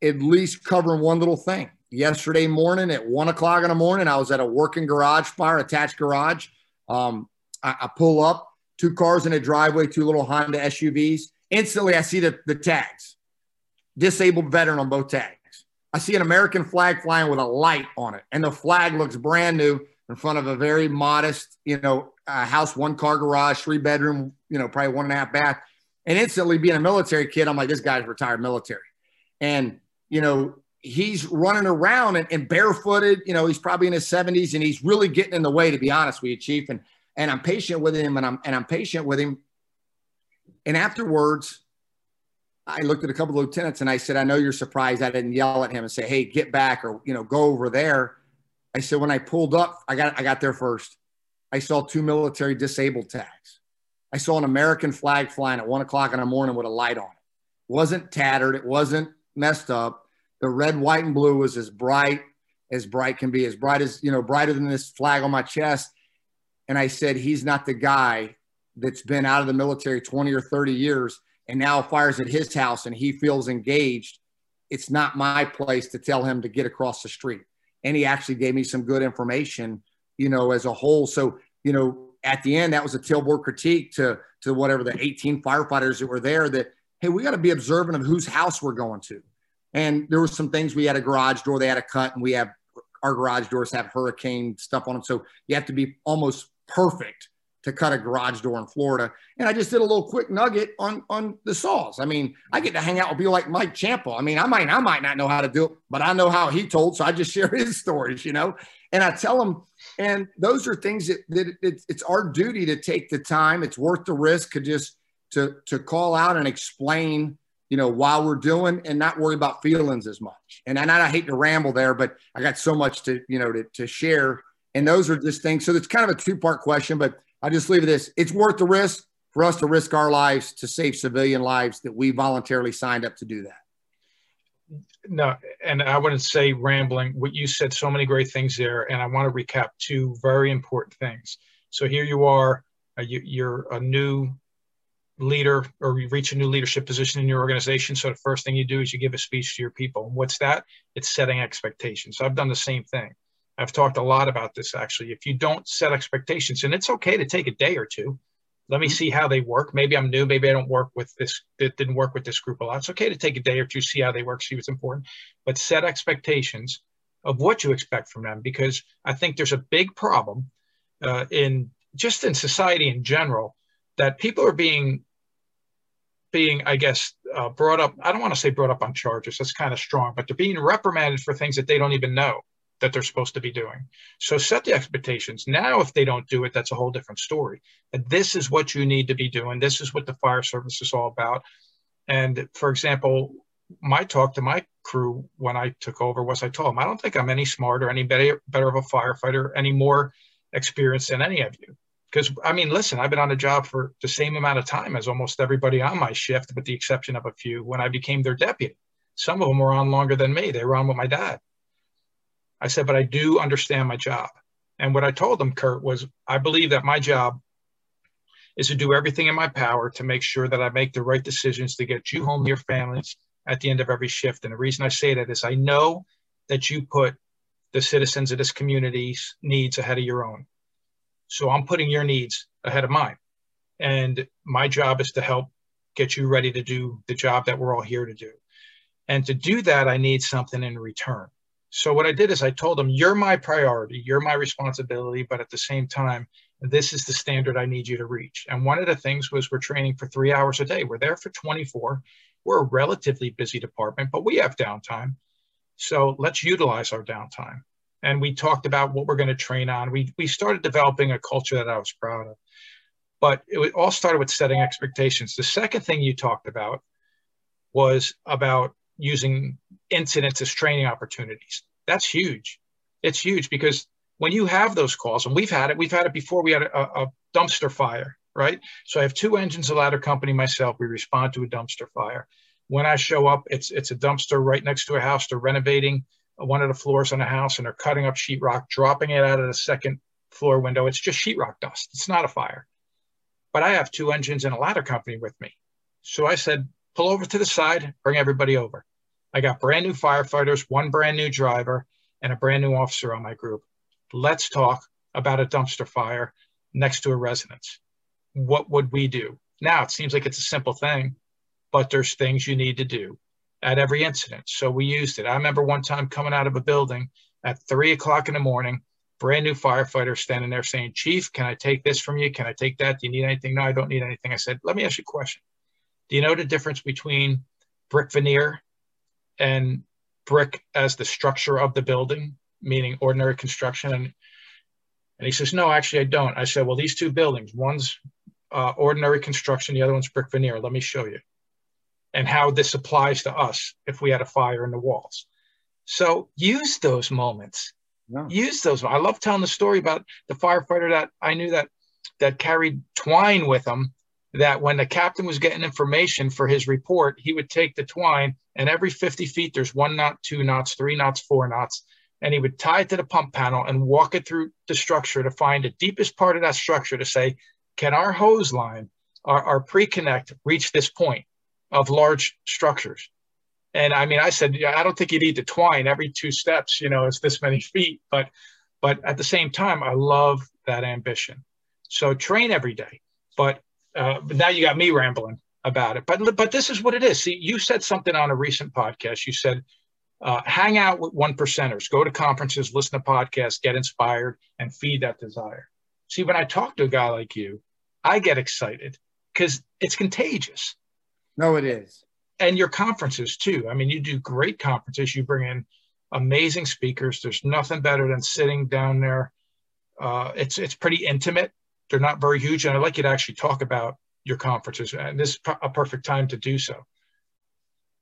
at least covering one little thing yesterday morning at one o'clock in the morning. I was at a working garage fire, attached garage. Um, I, I, pull up, two cars in a driveway, two little Honda SUVs. Instantly, I see the, the tags, disabled veteran on both tags. I see an American flag flying with a light on it, and the flag looks brand new in front of a very modest, you know, uh, house, one car garage, three bedroom, you know, probably one and a half bath. And instantly, being a military kid, I'm like, this guy's retired military. And, you know, he's running around and, and, barefooted. You know, he's probably in his 70s and he's really getting in the way, to be honest with you, Chief. And and I'm patient with him and I'm and I'm patient with him. And afterwards, I looked at a couple of lieutenants and I said, I know you're surprised I didn't yell at him and say, hey, get back or you know, go over there. I said, when I pulled up, I got I got there first. I saw two military disabled tags. I saw an American flag flying at one o'clock in the morning with a light on it. it wasn't tattered, it wasn't messed up the red, white, and blue was as bright as bright can be, as bright as, you know, brighter than this flag on my chest. And I said, he's not the guy that's been out of the military 20 or 30 years and now fires at his house and he feels engaged. It's not my place to tell him to get across the street. And he actually gave me some good information, you know, as a whole. So, you know, at the end, that was a tailboard critique to, to whatever the 18 firefighters that were there that, hey, we got to be observant of whose house we're going to. And there were some things we had a garage door they had a cut, and we have our garage doors have hurricane stuff on them. So you have to be almost perfect to cut a garage door in Florida. And I just did a little quick nugget on on the saws. I mean, I get to hang out with people like Mike Ciampo. I mean, I might I might not know how to do it, but I know how he told, so I just share his stories, you know. And I tell them, and those are things that, that it's, it's our duty to take the time. It's worth the risk to just to to call out and explain you know, while we're doing and not worry about feelings as much. And I, I hate to ramble there, but I got so much to, you know, to, to share. And those are just things. So it's kind of a two part question, but I just leave it this. It's worth the risk for us to risk our lives to save civilian lives that we voluntarily signed up to do that. No, and I wouldn't say rambling. What you said, so many great things there, and I want to recap two very important things. So here you are, uh, you, you're a new leader or you reach a new leadership position in your organization. So the first thing you do is you give a speech to your people. What's that? It's setting expectations. So I've done the same thing. I've talked a lot about this actually. If you don't set expectations, and it's okay to take a day or two, Let me mm-hmm. see how they work. Maybe I'm new. Maybe I don't work with this. That didn't work with this group a lot. It's okay to take a day or two, see how they work, see what's important, but set expectations of what you expect from them because I think there's a big problem uh, in just in society in general that people are being being, I guess, uh, brought up. I don't want to say brought up on charges. That's kind of strong, but they're being reprimanded for things that they don't even know that they're supposed to be doing. So set the expectations. Now, if they don't do it, that's a whole different story. But this is what you need to be doing. This is what the fire service is all about. And for example, my talk to my crew when I took over was I told them, I don't think I'm any smarter, any better, better of a firefighter, any more experienced than any of you. Because I mean, listen, I've been on a job for the same amount of time as almost everybody on my shift, with the exception of a few when I became their deputy. Some of them were on longer than me. They were on with my dad. I said, but I do understand my job. And what I told them, Kurt, was I believe that my job is to do everything in my power to make sure that I make the right decisions to get you home to your families at the end of every shift. And the reason I say that is I know that you put the citizens of this community's needs ahead of your own. So I'm putting your needs ahead of mine. And my job is to help get you ready to do the job that we're all here to do. And to do that, I need something in return. So what I did is I told them, you're my priority, you're my responsibility, but at the same time, this is the standard I need you to reach. And one of the things was we're training for three hours a day. We're there for 24. We're a relatively busy department, but we have downtime. So let's utilize our downtime. And we talked about what we're going to train on. We, we started developing a culture that I was proud of. But it all started with setting expectations. The second thing you talked about was about using incidents as training opportunities. That's huge. It's huge because when you have those calls, and we've had it, we've had it before. We had a, a dumpster fire, right? So I have two engines, a ladder company, myself. We respond to a dumpster fire. When I show up, it's it's a dumpster right next to a house. They're renovating one of the floors on a house, and they're cutting up sheetrock, dropping it out of the second floor window. It's just sheetrock dust. It's not a fire. But I have two engines and a ladder company with me. So I said, pull over to the side, bring everybody over. I got brand new firefighters, one brand new driver, and a brand new officer on my group. Let's talk about a dumpster fire next to a residence. What would we do? Now, it seems like it's a simple thing, but there's things you need to do at every incident. So we used it. I remember one time coming out of a building at three o'clock in the morning, brand new firefighter standing there saying, Chief, can I take this from you? Can I take that? Do you need anything? No, I don't need anything. I said, Let me ask you a question. Do you know the difference between brick veneer and brick as the structure of the building, meaning ordinary construction. And, and he says, no, actually, I don't. I said, well, these two buildings, one's uh, ordinary construction, the other one's brick veneer. Let me show you. And how this applies to us if we had a fire in the walls. So use those moments. Yeah. Use those. I love telling the story about the firefighter that I knew that that carried twine with him that when the captain was getting information for his report, he would take the twine and every 50 feet, there's one knot, two knots, three knots, four knots. And he would tie it to the pump panel and walk it through the structure to find the deepest part of that structure to say, can our hose line, our, our pre-connect reach this point of large structures? And I mean, I said, yeah, I don't think you need to twine every two steps, you know, it's this many feet, but, but at the same time, I love that ambition. So train every day, but uh, but now you got me rambling about it. But but this is what it is. See, you said something on a recent podcast. You said uh, hang out with one percenters, go to conferences, listen to podcasts, get inspired, and feed that desire. See, when I talk to a guy like you, I get excited because it's contagious. No, it is. And your conferences too. I mean, you do great conferences. You bring in amazing speakers. There's nothing better than sitting down there. Uh, it's it's pretty intimate they're not very huge. And I'd like you to actually talk about your conferences. And this is a perfect time to do so.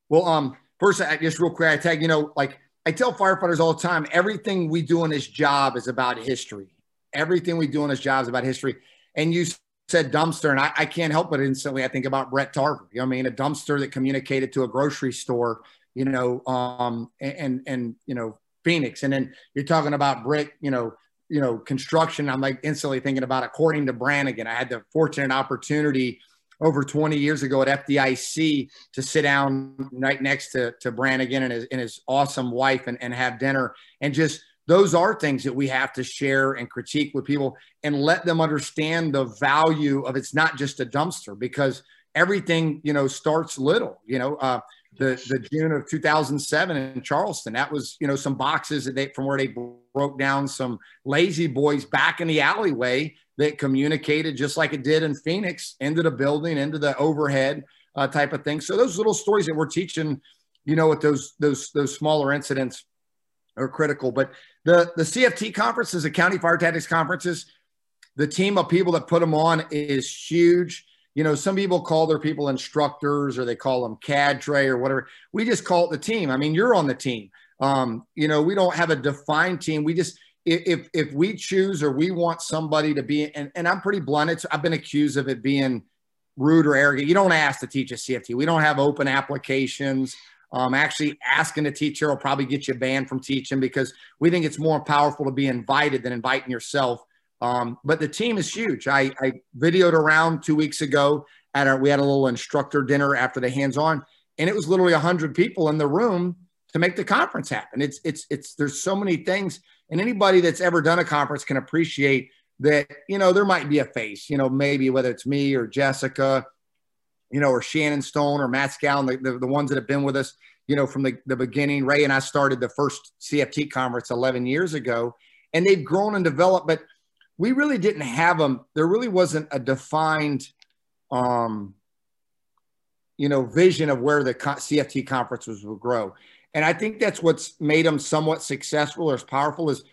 Well, um, first, I, just real quick, I tag, you know, like I tell firefighters all the time, everything we do in this job is about history. Everything we do in this job is about history. And you said dumpster, and I, I can't help but instantly I think about Bret Tarver. You know, I mean, a dumpster that communicated to a grocery store, you know, um, and, and, and you know, Phoenix. And then you're talking about Brick, you know, you know, construction, I'm like instantly thinking about according to Brannigan. I had the fortunate opportunity over 20 years ago at FDIC to sit down right next to, to Brannigan and his, and his awesome wife and, and have dinner and just those are things that we have to share and critique with people and let them understand the value of it's not just a dumpster because everything you know starts little you know uh, the the june of 2007 in charleston. That was you know some boxes that they from where they broke down some lazy boys back in the alleyway that communicated just like it did in phoenix into the building into the overhead uh, type of thing. So those little stories that we're teaching you know with those those those smaller incidents are critical. But the the cft conferences the county fire tactics conferences the team of people that put them on is huge you know, some people call their people instructors or they call them cadre or whatever. We just call it the team. I mean, you're on the team. Um, you know, we don't have a defined team. We just if if we choose or we want somebody to be and, and I'm pretty blunt, it's I've been accused of it being rude or arrogant. You don't ask to teach a CFT. We don't have open applications. Um, actually, asking a teacher will probably get you banned from teaching because we think it's more powerful to be invited than inviting yourself. Um, but the team is huge. I, I videoed around two weeks ago at our, we had a little instructor dinner after the hands-on, and it was literally hundred people in the room to make the conference happen. It's it's it's there's so many things, and anybody that's ever done a conference can appreciate that. You know, there might be a face. You know, maybe whether it's me or Jessica, you know, or Shannon Stone or Matt Scallon, the, the, the ones that have been with us, you know, from the, the beginning. Ray and I started the first CFT conference 11 years ago, and they've grown and developed, but we really didn't have them. There really wasn't a defined, um, you know, vision of where the CFT conferences would grow. And I think that's what's made them somewhat successful or as powerful is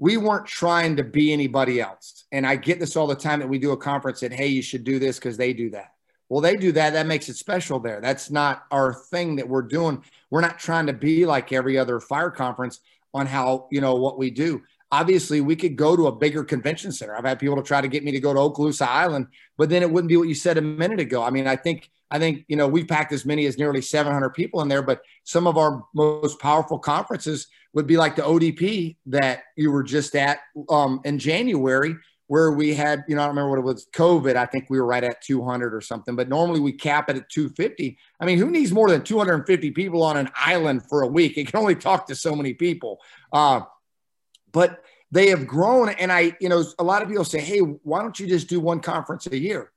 we weren't trying to be anybody else. And I get this all the time that we do a conference and hey, you should do this because they do that. Well, they do that. That makes it special there. That's not our thing that we're doing. We're not trying to be like every other fire conference on how, you know, what we do obviously we could go to a bigger convention center. I've had people to try to get me to go to Okaloosa Island, but then it wouldn't be what you said a minute ago. I mean, I think I think you know we've packed as many as nearly 700 people in there, but some of our most powerful conferences would be like the ODP that you were just at um, in January, where we had you know I don't remember what it was COVID. I think we were right at 200 or something, but normally we cap it at 250. I mean, who needs more than 250 people on an island for a week? It can only talk to so many people. Uh, but they have grown. And I, you know, a lot of people say, hey, why don't you just do one conference a year?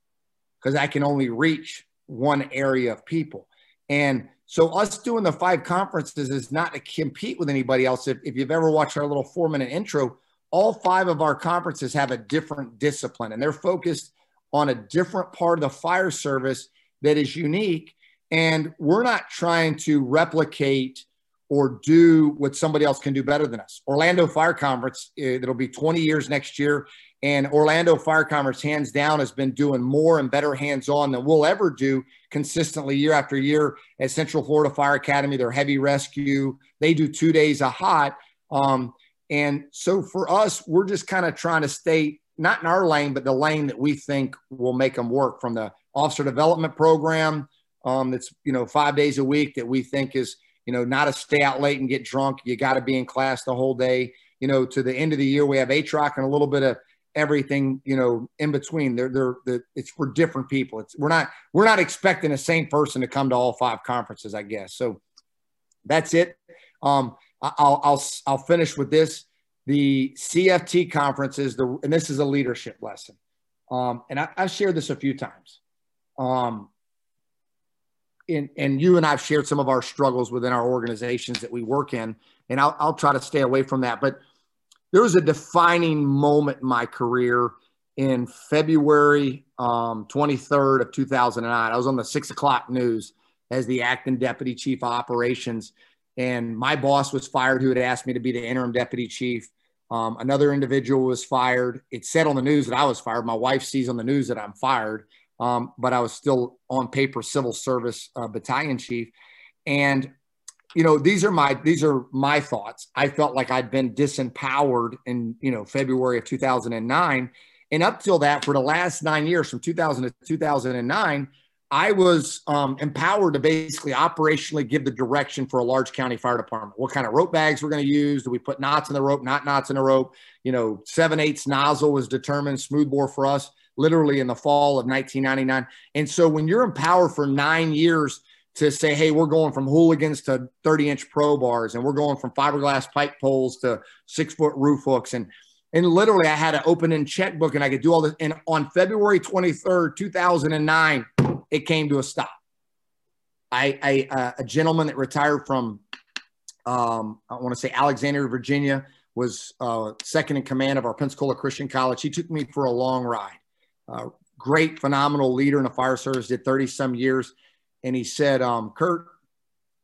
Because I can only reach one area of people. And so us doing the five conferences is not to compete with anybody else. If, if you've ever watched our little four minute intro, all five of our conferences have a different discipline and they're focused on a different part of the fire service that is unique. And we're not trying to replicate or do what somebody else can do better than us. Orlando Fire Conference, it'll eh, be 20 years next year. And Orlando Fire Conference, hands down, has been doing more and better hands on than we'll ever do consistently year after year at Central Florida Fire Academy. Their heavy rescue, they do two days a hot. Um, and so for us, we're just kind of trying to stay not in our lane, but the lane that we think will make them work from the officer development program um, that's, you know, five days a week that we think is you know, not to stay out late and get drunk. You got to be in class the whole day. You know, to the end of the year, we have ATROC and a little bit of everything, you know, in between. They're, they're, they're, it's for different people. It's, we're not, we're not expecting the same person to come to all five conferences, I guess. So that's it. Um, I'll, I'll, I'll finish with this. The CFT conferences, the, and this is a leadership lesson. Um, and I, I've shared this a few times. Um, and, and you and I've shared some of our struggles within our organizations that we work in, and I'll, I'll try to stay away from that. But there was a defining moment in my career in February um, 23rd of 2009. I was on the six o'clock news as the acting deputy chief of operations, and my boss was fired who had asked me to be the interim deputy chief. Um, another individual was fired. It said on the news that I was fired. My wife sees on the news that I'm fired um, but I was still on paper civil service uh, battalion chief. And you know, these are my these are my thoughts. I felt like I'd been disempowered in you know February of 2009, and up till that, for the last nine years, from 2000 to 2009. I was um, empowered to basically operationally give the direction for a large county fire department. What kind of rope bags we're going to use? Do we put knots in the rope? Not knots in the rope. You know, seven eighths nozzle was determined. smooth bore for us literally in the fall of 1999. And so when you're in power for nine years to say, hey, we're going from Halligans to 30 inch pro bars and we're going from fiberglass pipe poles to six foot roof hooks. And, and literally, I had an open in checkbook and I could do all this. And on February 23rd, 2009, it came to a stop. I, I uh, a gentleman that retired from, um, I want to say Alexandria, Virginia, was uh, second in command of our Pensacola Christian College. He took me for a long ride. Uh, great, phenomenal leader in the fire service, did 30 some years. And he said, um, Kurt,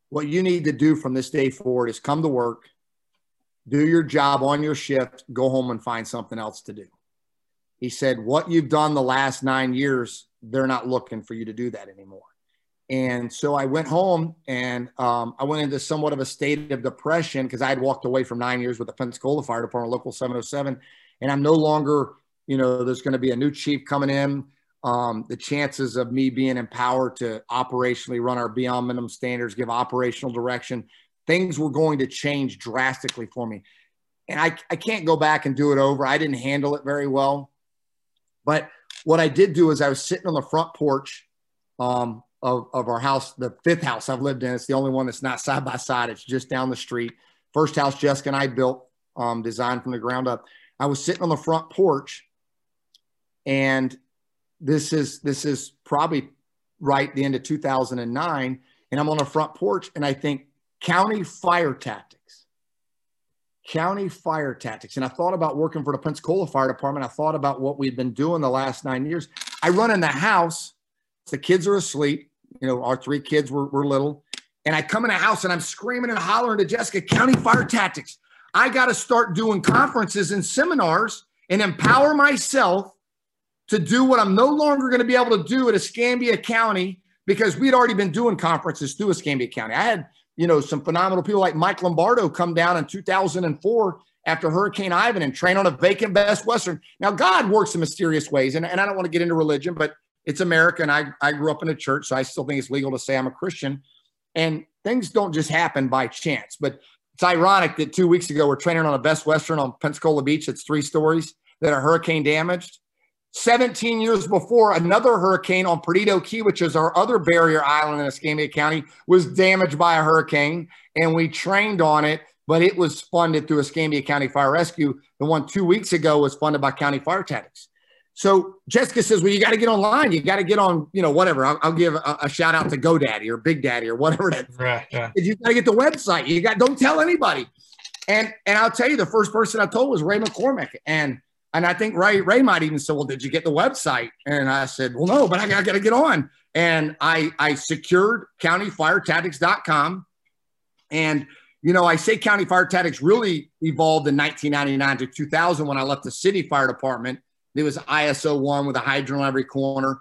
what you need to do from this day forward is come to work, do your job on your shift, go home and find something else to do. He said, What you've done the last nine years, they're not looking for you to do that anymore. And so I went home and um, I went into somewhat of a state of depression because I had walked away from nine years with the Pensacola Fire Department, Local 707. And I'm no longer, you know, there's going to be a new chief coming in. Um, the chances of me being empowered to operationally run our beyond minimum standards, give operational direction, things were going to change drastically for me. And I, I can't go back and do it over. I didn't handle it very well. But what I did do is I was sitting on the front porch um, of, of our house, the fifth house I've lived in. It's the only one that's not side by side. It's just down the street. First house Jessica and I built, um, designed from the ground up. I was sitting on the front porch, and this is this is probably right the end of 2009, and I'm on the front porch, and I think county fire tactics, county fire tactics, and I thought about working for the Pensacola Fire Department. I thought about what we'd been doing the last nine years. I run in the house. The kids are asleep you know, our three kids were, were little. And I come in the house and I'm screaming and hollering to Jessica, County Fire Tactics. I got to start doing conferences and seminars and empower myself to do what I'm no longer going to be able to do at Escambia County because we'd already been doing conferences through Escambia County. I had, you know, some phenomenal people like Mike Lombardo come down in 2004 after Hurricane Ivan and train on a vacant Best Western. Now, God works in mysterious ways, and, and I don't want to get into religion, but it's America, and I, I grew up in a church, so I still think it's legal to say I'm a Christian. And things don't just happen by chance. But it's ironic that two weeks ago we're training on a Best Western on Pensacola Beach. It's three stories that are hurricane damaged. 17 years before, another hurricane on Perdido Key, which is our other barrier island in Escambia County, was damaged by a hurricane, and we trained on it. But it was funded through Escambia County Fire Rescue. The one two weeks ago was funded by County Fire Tactics. So Jessica says, well, you got to get online. You got to get on, you know, whatever. I'll, I'll give a, a, shout out to GoDaddy or Big Daddy or whatever is. Right. You got to get the website. You got, don't tell anybody. And, and I'll tell you, the first person I told was Ray McCormick. And, and I think Ray, Ray might even say, well, did you get the website? And I said, well, no, but I, I got to get on. And I, I secured countyfiretactics.com. And, you know, I say County Fire Tactics really evolved in 1999 to 2000 when I left the city fire department it was ISO one with a hydrant on every corner.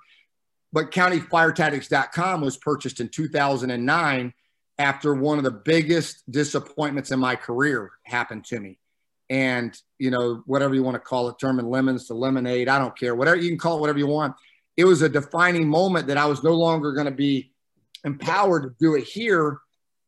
But countyfiretactics.com was purchased in 2009 after one of the biggest disappointments in my career happened to me. And, you know, whatever you want to call it, turning lemons to lemonade, I don't care. Whatever you can call it, whatever you want. It was a defining moment that I was no longer going to be empowered to do it here.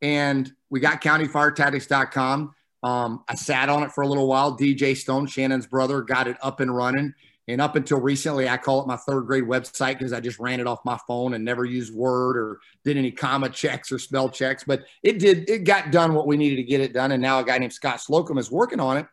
And we got countyfiretactics.com. Um, I sat on it for a little while. DJ Stone, Shannon's brother, got it up and running. And up until recently, I call it my third grade website because I just ran it off my phone and never used Word or did any comma checks or spell checks. But it did, it got done what we needed to get it done. And now a guy named Scott Slocum is working on it.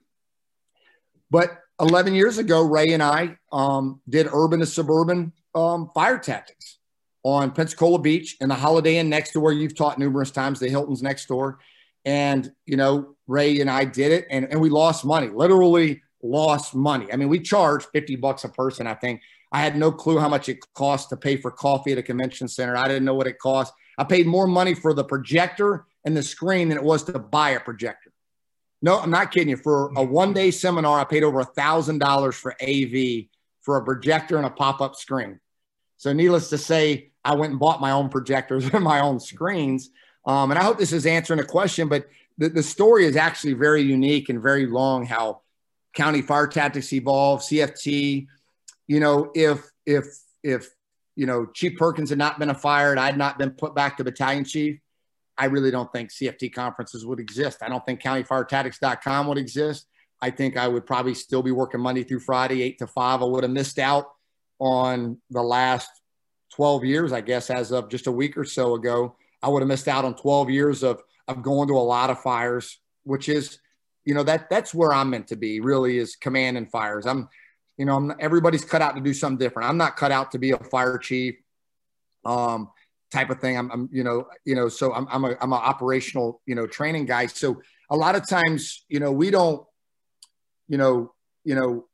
But 11 years ago, Ray and I um, did urban to suburban um, fire tactics on Pensacola Beach and the Holiday Inn next to where you've taught numerous times, the Hilton's next door. And, you know, Ray and I did it and, and we lost money, literally lost money. I mean, we charged 50 bucks a person, I think. I had no clue how much it cost to pay for coffee at a convention center. I didn't know what it cost. I paid more money for the projector and the screen than it was to buy a projector. No, I'm not kidding you. For a one day seminar, I paid over a thousand dollars for AV for a projector and a pop up screen. So, needless to say, I went and bought my own projectors and my own screens. Um, and I hope this is answering a question, but the, the story is actually very unique and very long. How county fire tactics evolve, CFT. You know, if if if you know Chief Perkins had not been fired, I'd not been put back to battalion chief. I really don't think CFT conferences would exist. I don't think countyfiretactics.com would exist. I think I would probably still be working Monday through Friday, eight to five. I would have missed out on the last 12 years, I guess, as of just a week or so ago. I would have missed out on 12 years of, of going to a lot of fires, which is, you know, that that's where I'm meant to be really is command and fires. I'm, you know, I'm, everybody's cut out to do something different. I'm not cut out to be a fire chief, um, type of thing. I'm, I'm you know, you know, so I'm, I'm a, I'm an operational, you know, training guy. So a lot of times, you know, we don't, you know, you know,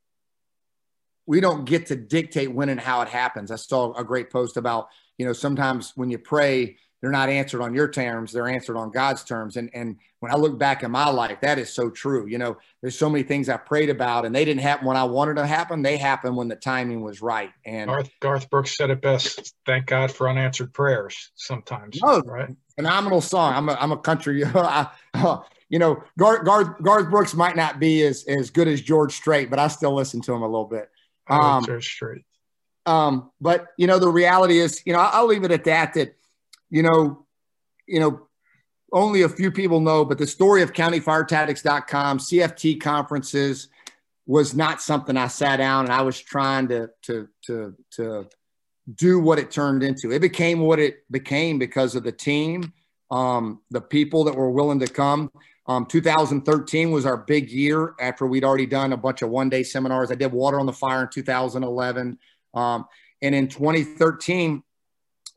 we don't get to dictate when and how it happens. I saw a great post about, you know, sometimes when you pray, they're not answered on your terms, they're answered on God's terms. And and when I look back in my life, that is so true. You know, there's so many things I prayed about and they didn't happen when I wanted to happen. They happened when the timing was right. And Garth, Garth Brooks said it best. Thank God for unanswered prayers sometimes. No, right. Phenomenal song. I'm a, I'm a country. I, you know, Garth, Garth, Garth Brooks might not be as, as good as George Strait, but I still listen to him a little bit. Um, George Strait. Um, but you know, the reality is, you know, I'll leave it at that. That you know, you know, only a few people know, but the story of countyfiretactics.com, CFT conferences was not something I sat down and I was trying to to to to do what it turned into. It became what it became because of the team, um, the people that were willing to come. Um, 2013 was our big year after we'd already done a bunch of one day seminars. I did Water on the Fire in 2011. Um, and in 2013,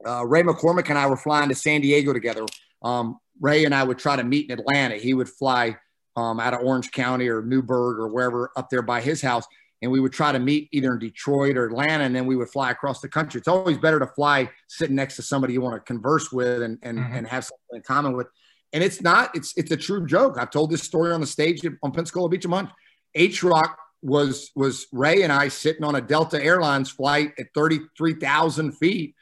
uh, Ray McCormick and I were flying to San Diego together. Um, Ray and I would try to meet in Atlanta. He would fly um, out of Orange County or Newburgh or wherever up there by his house. And we would try to meet either in Detroit or Atlanta, and then we would fly across the country. It's always better to fly sitting next to somebody you want to converse with and, and, mm-hmm. and have something in common with and it's not it's it's a true joke i've told this story on the stage on pensacola beach a month h rock was was ray and i sitting on a delta airlines flight at 33000 feet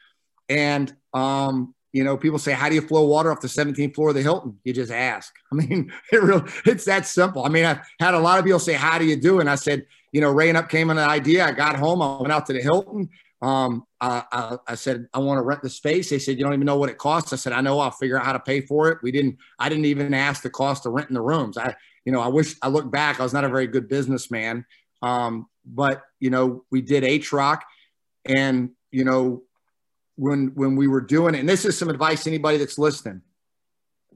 and um you know people say how do you flow water off the 17th floor of the hilton you just ask i mean it really it's that simple i mean i had a lot of people say how do you do and i said you know ray and up came on an idea i got home i went out to the hilton um, I, I, I, said, I want to rent the space. They said, you don't even know what it costs. I said, I know, I'll figure out how to pay for it. We didn't, I didn't even ask the cost of renting the rooms. I, you know, I wish I look back, I was not a very good businessman. Um, but you know, we did H rock and, you know, when, when we were doing it, and this is some advice, anybody that's listening,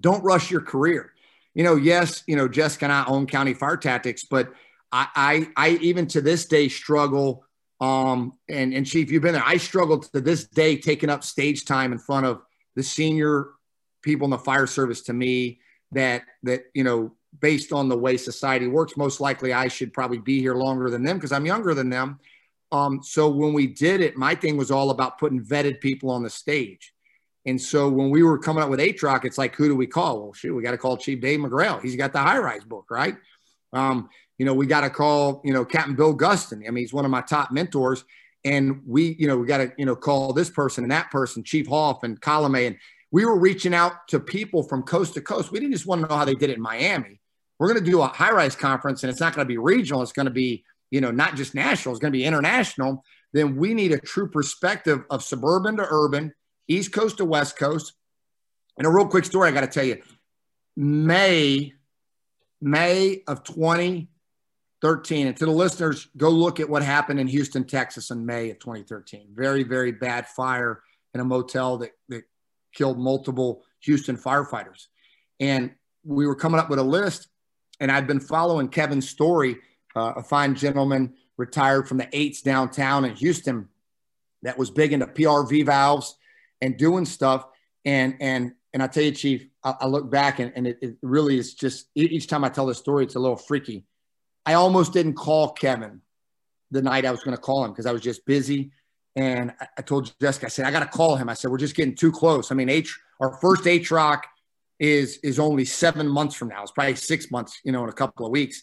don't rush your career. You know, yes, you know, Jessica and I own county fire tactics, but I, I, I even to this day struggle um, and, and Chief, you've been there. I struggled to this day taking up stage time in front of the senior people in the fire service to me that, that, you know, based on the way society works, most likely I should probably be here longer than them because I'm younger than them. Um, so when we did it, my thing was all about putting vetted people on the stage. And so when we were coming up with Rock, it's like, who do we call? Well, shoot, we got to call Chief Dave McGrail. He's got the high rise book, right? Um, you know, we got to call, you know, Captain Bill Gustin. I mean, he's one of my top mentors. And we, you know, we got to, you know, call this person and that person, Chief Hoff and Columay. And we were reaching out to people from coast to coast. We didn't just want to know how they did it in Miami. We're going to do a high rise conference and it's not going to be regional. It's going to be, you know, not just national, it's going to be international. Then we need a true perspective of suburban to urban, East Coast to West Coast. And a real quick story I got to tell you May, May of 2013, And to the listeners, go look at what happened in Houston, Texas in May of 2013. Very, very bad fire in a motel that, that killed multiple Houston firefighters. And we were coming up with a list, and I'd been following Kevin's story, uh, a fine gentleman retired from the eights downtown in Houston that was big into PRV valves and doing stuff. And and and I tell you, Chief, I, I look back and, and it, it really is just each time I tell this story, it's a little freaky I almost didn't call Kevin the night I was going to call him because I was just busy. And I, I told Jessica, I said, I got to call him. I said, we're just getting too close. I mean, H, our first H Rock is is only seven months from now. It's probably six months, you know, in a couple of weeks.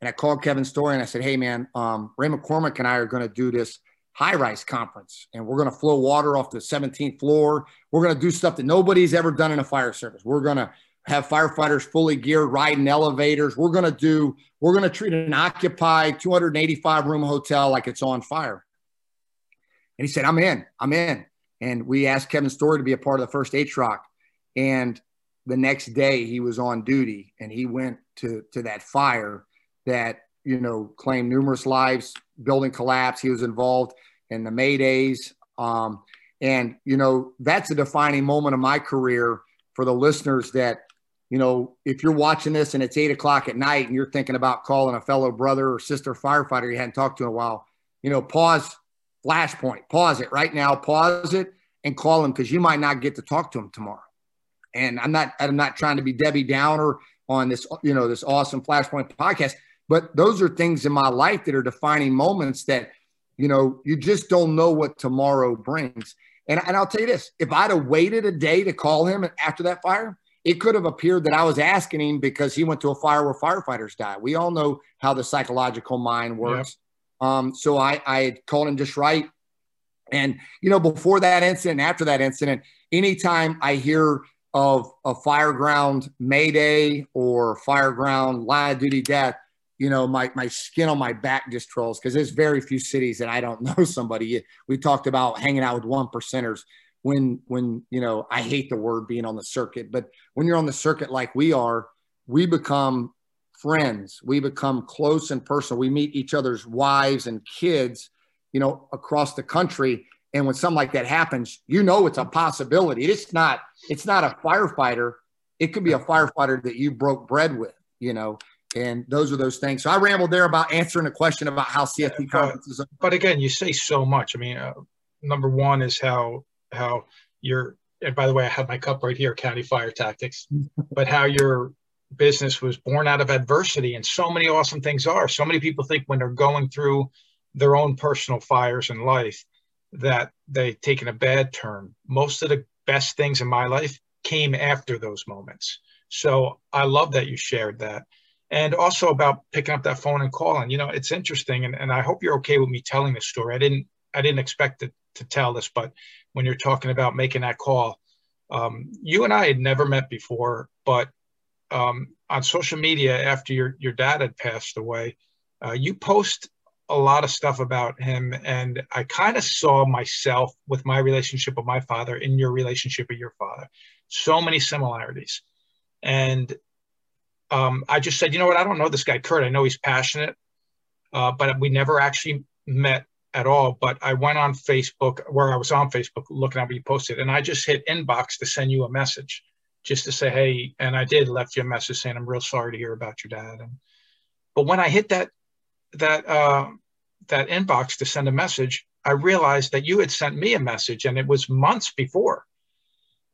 And I called Kevin Story and I said, Hey man, um, Ray McCormick and I are going to do this high rise conference and we're going to flow water off the 17th floor. We're going to do stuff that nobody's ever done in a fire service. We're going to have firefighters fully geared, riding elevators. We're going to do, we're going to treat an occupied 285 room hotel like it's on fire. And he said, I'm in, I'm in. And we asked Kevin Story to be a part of the first H Rock. And the next day he was on duty and he went to, to that fire that, you know, claimed numerous lives, building collapse. He was involved in the Maydays. Um, And, you know, that's a defining moment of my career for the listeners that, you know, if you're watching this and it's eight o'clock at night and you're thinking about calling a fellow brother or sister firefighter you hadn't talked to in a while, you know, pause, flashpoint, pause it right now, pause it and call him because you might not get to talk to him tomorrow. And I'm not, I'm not trying to be Debbie Downer on this, you know, this awesome flashpoint podcast, but those are things in my life that are defining moments that, you know, you just don't know what tomorrow brings. And, and I'll tell you this if I'd have waited a day to call him after that fire, it could have appeared that I was asking him because he went to a fire where firefighters die. We all know how the psychological mind works. Yep. Um, so I, I called him just right. And, you know, before that incident, after that incident, anytime I hear of a fireground mayday or fireground line of duty death, you know, my, my skin on my back just trolls because there's very few cities that I don't know somebody. We talked about hanging out with one percenters when, when, you know, I hate the word being on the circuit, but when you're on the circuit like we are, we become friends. We become close and personal. We meet each other's wives and kids, you know, across the country. And when something like that happens, you know, it's a possibility. It's not, it's not a firefighter. It could be a firefighter that you broke bread with, you know, and those are those things. So I rambled there about answering a question about how CFT conferences. But, but again, you say so much. I mean, uh, number one is how how your and by the way, I have my cup right here, County Fire Tactics, but how your business was born out of adversity, and so many awesome things are. So many people think when they're going through their own personal fires in life that they've taken a bad turn. Most of the best things in my life came after those moments. So I love that you shared that and also about picking up that phone and calling. You know, it's interesting, and, and I hope you're okay with me telling this story. I didn't I didn't expect to, to tell this, but when you're talking about making that call, um, you and I had never met before, but um, on social media after your your dad had passed away, uh, you post a lot of stuff about him, and I kind of saw myself with my relationship with my father in your relationship with your father. So many similarities, and um, I just said, you know what? I don't know this guy Kurt. I know he's passionate, uh, but we never actually met at all. But I went on Facebook, where I was on Facebook, looking at what you posted, and I just hit inbox to send you a message, just to say, hey. And I did left you a message saying, I'm real sorry to hear about your dad. And but when I hit that that uh, that inbox to send a message, I realized that you had sent me a message, and it was months before.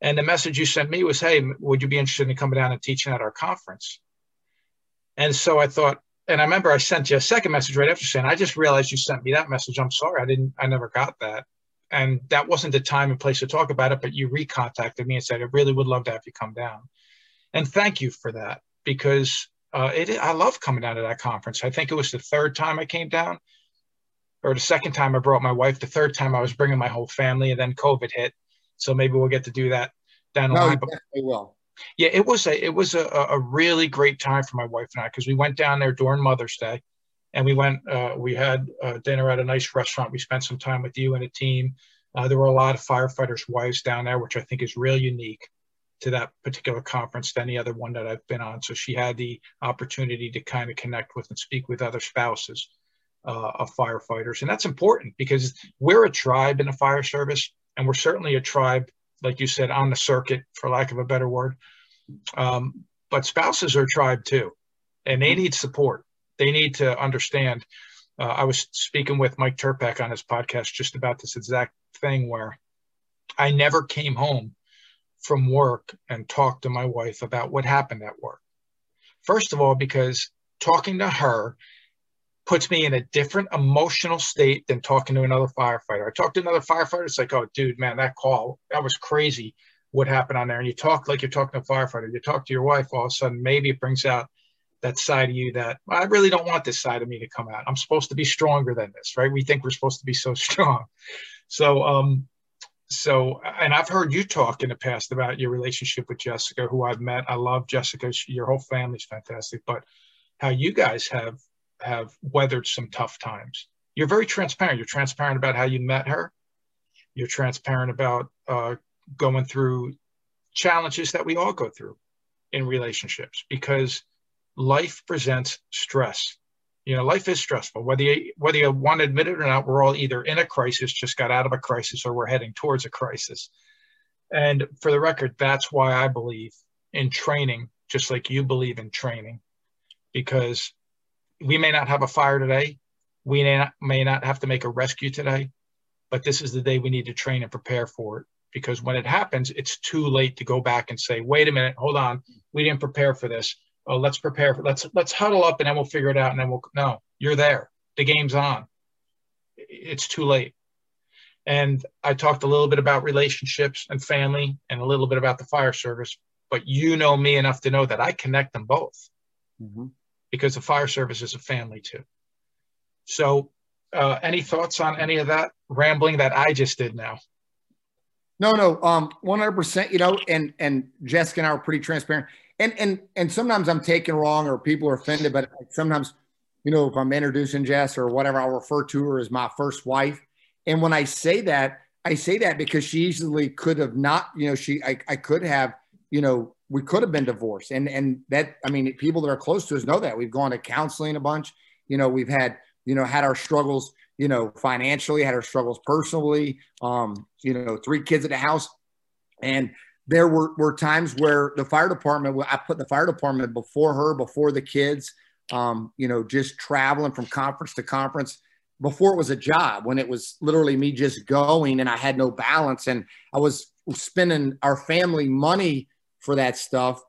And the message you sent me was, "Hey, would you be interested in coming down and teaching at our conference?" And so I thought, and I remember I sent you a second message right after saying, I just realized you sent me that message. I'm sorry. I didn't, I never got that. And that wasn't the time and place to talk about it, but you recontacted me and said, I really would love to have you come down. And thank you for that because uh, it, I love coming down to that conference. I think it was the third time I came down or the second time I brought my wife. The third time I was bringing my whole family and then COVID hit. So maybe we'll get to do that down the no, line. Definitely will. Yeah, it was a it was a, a really great time for my wife and I because we went down there during Mother's Day, and we went uh, we had uh, dinner at a nice restaurant. We spent some time with you and a team. Uh, there were a lot of firefighters' wives down there, which I think is real unique to that particular conference to any other one that I've been on. So she had the opportunity to kind of connect with and speak with other spouses uh, of firefighters, and that's important because we're a tribe in the fire service, and we're certainly a tribe like you said, on the circuit, for lack of a better word. Um, but spouses are tribe too, and they need support. They need to understand. Uh, I was speaking with Mike Turpak on his podcast just about this exact thing where I never came home from work and talked to my wife about what happened at work. First of all, because talking to her puts me in a different emotional state than talking to another firefighter. I talk to another firefighter, it's like, oh, dude, man, that call, that was crazy what happened on there. And you talk like you're talking to a firefighter. You talk to your wife, all of a sudden, maybe it brings out that side of you that I really don't want this side of me to come out. I'm supposed to be stronger than this, right? We think we're supposed to be so strong. So, um, so, and I've heard you talk in the past about your relationship with Jessica, who I've met. I love Jessica. She, your whole family's fantastic, but how you guys have have weathered some tough times. You're very transparent. You're transparent about how you met her. You're transparent about uh, going through challenges that we all go through in relationships because life presents stress. You know, life is stressful. Whether you whether you want to admit it or not, we're all either in a crisis, just got out of a crisis, or we're heading towards a crisis. And for the record, that's why I believe in training, just like you believe in training, because we may not have a fire today, we may not, may not have to make a rescue today, but this is the day we need to train and prepare for it. Because when it happens, it's too late to go back and say, "Wait a minute, hold on, we didn't prepare for this." Oh, let's prepare for let's let's huddle up and then we'll figure it out and then we'll no, you're there. The game's on. It's too late. And I talked a little bit about relationships and family and a little bit about the fire service, but you know me enough to know that I connect them both mm-hmm. Because the fire service is a family too. So, uh, any thoughts on any of that rambling that I just did now? No, no, um, one hundred percent. You know, and and Jessica and I are pretty transparent, and and and sometimes I'm taken wrong or people are offended, but sometimes, you know, if I'm introducing Jess or whatever, I'll refer to her as my first wife and when I say that, I say that because she easily could have not, you know, she, I, I could have, you know, we could have been divorced. And, and that, I mean, people that are close to us know that we've gone to counseling a bunch, you know, we've had, you know, had our struggles, you know, financially, had our struggles personally, um, you know, three kids at the house. And there were, were times where the fire department, I put the fire department before her, before the kids, um, you know, just traveling from conference to conference before it was a job when it was literally me just going and I had no balance and I was spending our family money for that stuff,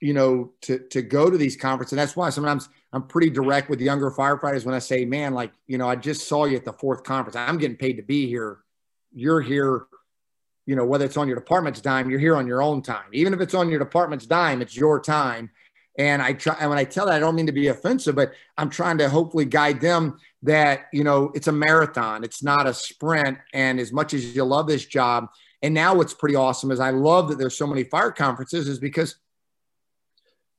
you know, to to go to these conferences. And that's why sometimes I'm pretty direct with younger firefighters when I say, man, like, you know, I just saw you at the fourth conference. I'm getting paid to be here. You're here, you know, whether it's on your department's dime, you're here on your own time. Even if it's on your department's dime, it's your time. And I try, and when I tell that, I don't mean to be offensive, but I'm trying to hopefully guide them that, you know, it's a marathon, it's not a sprint. And as much as you love this job, and now what's pretty awesome is I love that there's so many fire conferences, is because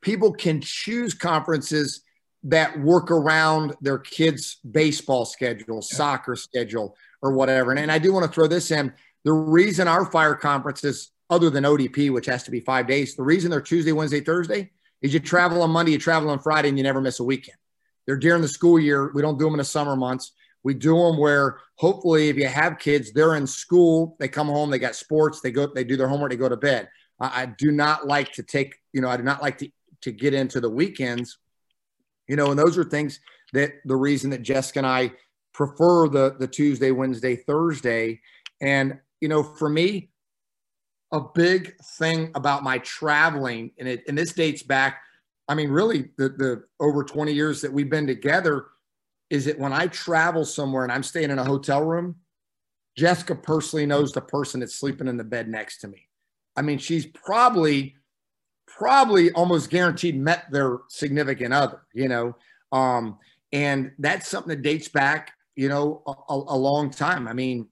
people can choose conferences that work around their kids' baseball schedule, soccer schedule, or whatever. And, and I do want to throw this in. The reason our fire conferences, other than ODP, which has to be five days, the reason they're Tuesday, Wednesday, Thursday is you travel on Monday, you travel on Friday, and you never miss a weekend. They're during the school year. We don't do them in the summer months. We do them where hopefully, if you have kids, they're in school, they come home, they got sports, they go, they do their homework, they go to bed. I, I do not like to take, you know, I do not like to to get into the weekends, you know, and those are things that the reason that Jessica and I prefer the the Tuesday, Wednesday, Thursday, and you know, for me, a big thing about my traveling, and it and this dates back, I mean, really the the over 20 years that we've been together, is that when I travel somewhere and I'm staying in a hotel room, Jessica personally knows the person that's sleeping in the bed next to me. I mean, she's probably probably almost guaranteed met their significant other, you know. Um, and that's something that dates back, you know, a, a long time. I mean,